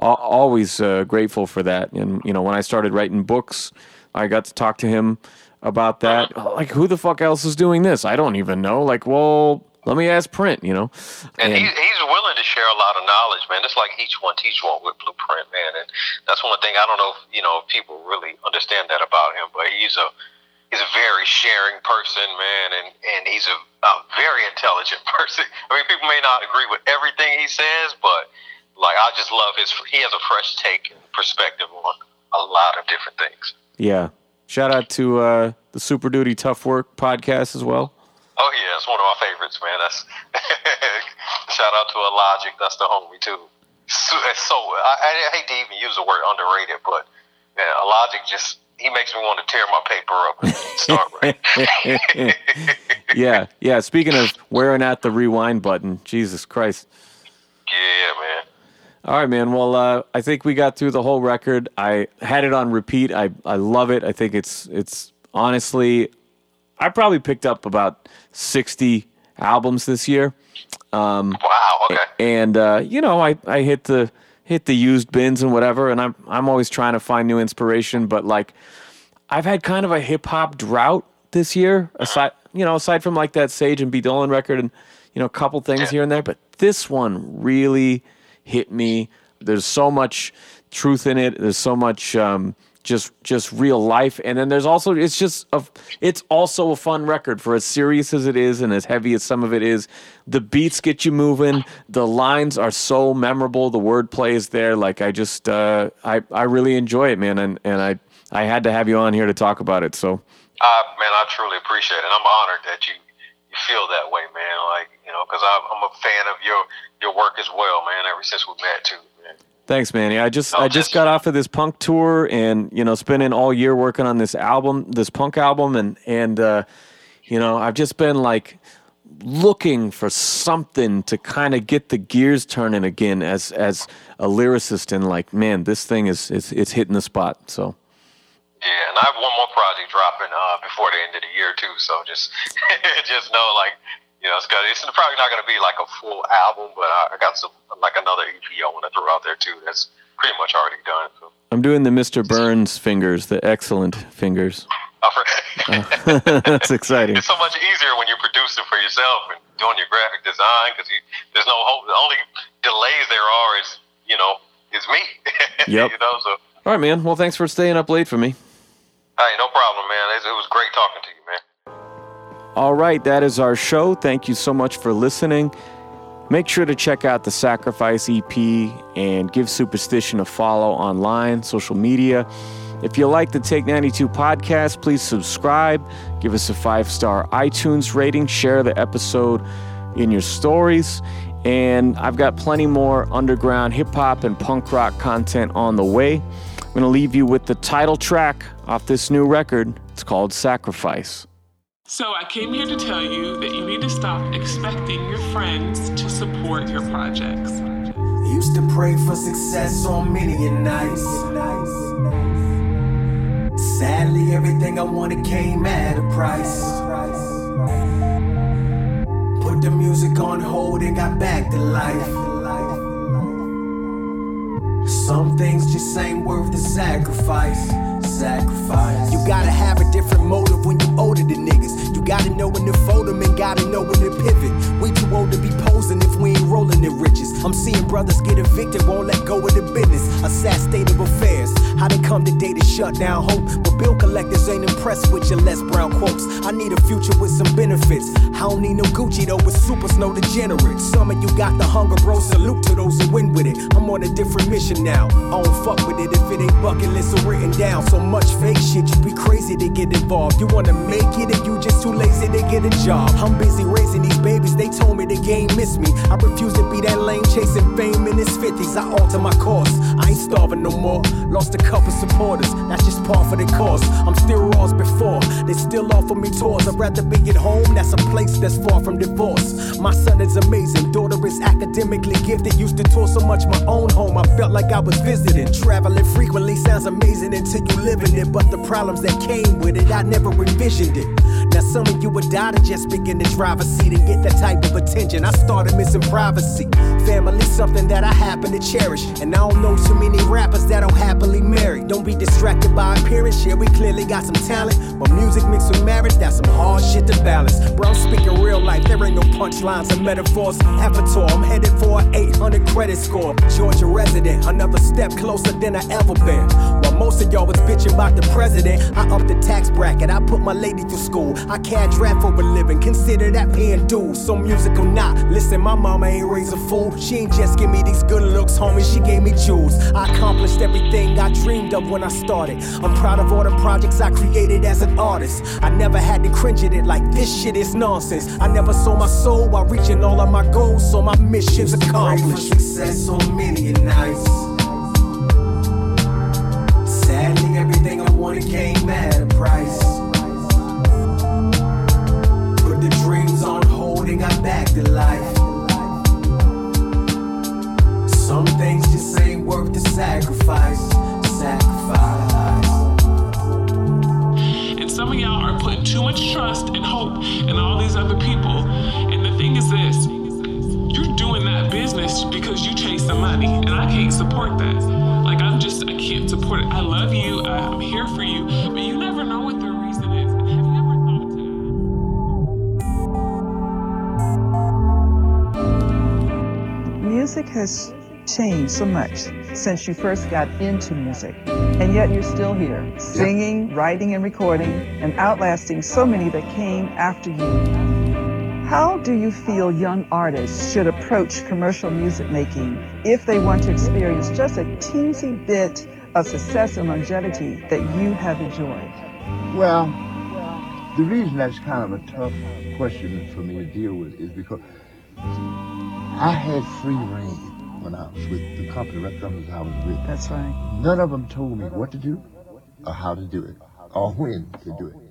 al- always uh, grateful for that. And you know when I started writing books, I got to talk to him about that. Like who the fuck else is doing this? I don't even know. Like well. Let me ask Print, you know. And, he, he's willing to share a lot of knowledge, man. It's like each one teach one with Blueprint, man. And that's one thing I don't know if you know if people really understand that about him, but he's a he's a very sharing person, man, and and he's a, a very intelligent person. I mean, people may not agree with everything he says, but like I just love his. He has a fresh take and perspective on a lot of different things. yeah. Shout out to uh, the Super Duty Tough Work podcast as well. Oh yeah, it's one of my favorites, man. That's shout out to Illogic. That's the homie too. So, so I, I hate to even use the word underrated, but man, Illogic just he makes me want to tear my paper up and start right. yeah, yeah. Speaking of wearing out the rewind button, Jesus Christ. yeah, man. All right, man. Well, uh, I think we got through the whole record. I had it on repeat. I I love it. I think it's it's honestly, I probably picked up about sixty albums this year, Um, Wow. Okay. and uh, you know, I I hit the hit the used bins and whatever, and I'm I'm always trying to find new inspiration. But like, I've had kind of a hip hop drought this year. Aside, you know, aside from like that Sage and B Dolan record, and you know, a couple things here and there. But this one really hit me. There's so much truth in it. There's so much um, just just real life, and then there's also it's just a it's also a fun record for as serious as it is and as heavy as some of it is. The beats get you moving. The lines are so memorable. The wordplay is there. Like I just uh, I I really enjoy it, man, and and I I had to have you on here to talk about it. So Uh, man, I truly appreciate it. I'm honored that you you feel that way, man. Like you know, because I'm, a fan of your your work as well, man. Ever since we met, too. Thanks, Manny. I just No, I just just- got off of this punk tour, and you know, spending all year working on this album, this punk album, and and uh, you know, I've just been like looking for something to kind of get the gears turning again as as a lyricist, and like, man, this thing is is it's hitting the spot. So Yeah, and I have one more project dropping uh, before the end of the year too. So just just know, like, you know, it's, gonna, it's probably not going to be like a full album, but I, I got some like another EP I want to throw out there too. That's pretty much already done. So. I'm doing the Mr. Burns fingers, the excellent fingers. Oh, I oh, That's exciting. it's so much easier when you're producing for yourself and doing your graphic design because there's no hope. The only delays there are is you know is me. Yep. you know, so All right, man. Well, thanks for staying up late for me. hey, no problem. All right, that is our show. Thank you so much for listening. Make sure to check out the Sacrifice EP and give Supastition a follow online, social media. If you like the Take 92 podcast, please subscribe, give us a five star iTunes rating, share the episode in your stories. And I've got plenty more underground hip hop and punk rock content on the way. I'm going to leave you with the title track off this new record. It's called Sacrifice. So I came here to tell you that you need to stop expecting your friends to support your projects. Used to pray for success on many a nights. Sadly, everything I wanted came at a price. Put the music on hold and got back to life. Some things just ain't worth the sacrifice. Sacrifice. You gotta have a different motive when you older than niggas. You gotta know when to fold them and gotta know when to pivot. We too old to be posing if we ain't rolling in riches. I'm seeing brothers get evicted, won't let go of the business. A sad state of affairs. How they come today to shut down hope. But bill collectors ain't impressed with your Les Brown quotes. I need a future with some benefits. I don't need no Gucci though, with super snow degenerate. Some of you got the hunger, bro. Salute to those who win with it. I'm on a different mission now. I don't fuck with it if it ain't bucket list or written down. So much fake shit, you be crazy to get involved. You wanna make it and you just too lazy to get a job. I'm busy raising these babies, they told me the game missed me. I refuse to be that lame chasing fame in his 50s. I alter my course, I ain't starving no more. Lost a couple supporters, that's just part for the course. I'm still raw as before, they still offer me tours. I'd rather be at home, that's a place that's far from divorce. My son is amazing, daughter is academically gifted. Used to tour so much my own home, I felt like I was visiting. Traveling frequently sounds amazing until you live in it, but the problems that came with it, I never envisioned it. Now some of you would die to just begin the driver's seat and get that type of attention. I started missing privacy. Family, something that I happen to cherish. And I don't know too many rappers that don't happily marry. Don't be distracted by appearance. Yeah, we clearly got some talent. But music mixed with marriage, that's some hard shit to balance. Bro, I'm speaking real life. There ain't no punchlines or metaphors. Avatar, I'm headed for an 800 credit score. Georgia resident, another step closer than I ever been. While most of y'all was bitching about the president, I upped the tax bracket. I put my lady through school. I can't draft for a living. Consider that paying dues. So music or not. Listen, my mama ain't raised a fool. She ain't just give me these good looks, homie. She gave me jewels. I accomplished everything I dreamed of when I started. I'm proud of all the projects I created as an artist. I never had to cringe at it like this shit is nonsense. I never sold my soul while reaching all of my goals, so my mission's accomplished. success on many nights. Everything I wanted came at a price. Put the dreams on hold and got back to life. Some things just ain't worth the sacrifice. Sacrifice. And some of y'all are putting too much trust and hope in all these other people. And the thing is this you're doing that business because you chase the money. And I can't support that. Like, just, I can't support it. I love you, I- I'm here for you, but you never know what the reason is. Have you ever thought to? Music has changed so much since you first got into music, and yet you're still here, singing, writing, and recording, and outlasting so many that came after you. How do you feel young artists should approach commercial music making if they want to experience just a teensy bit of success and longevity that you have enjoyed? Well, the reason that's kind of a tough question for me to deal with is because I had free reign when I was with the company companies I was with. That's right. None of them told me what to do or how to do it or when to do it.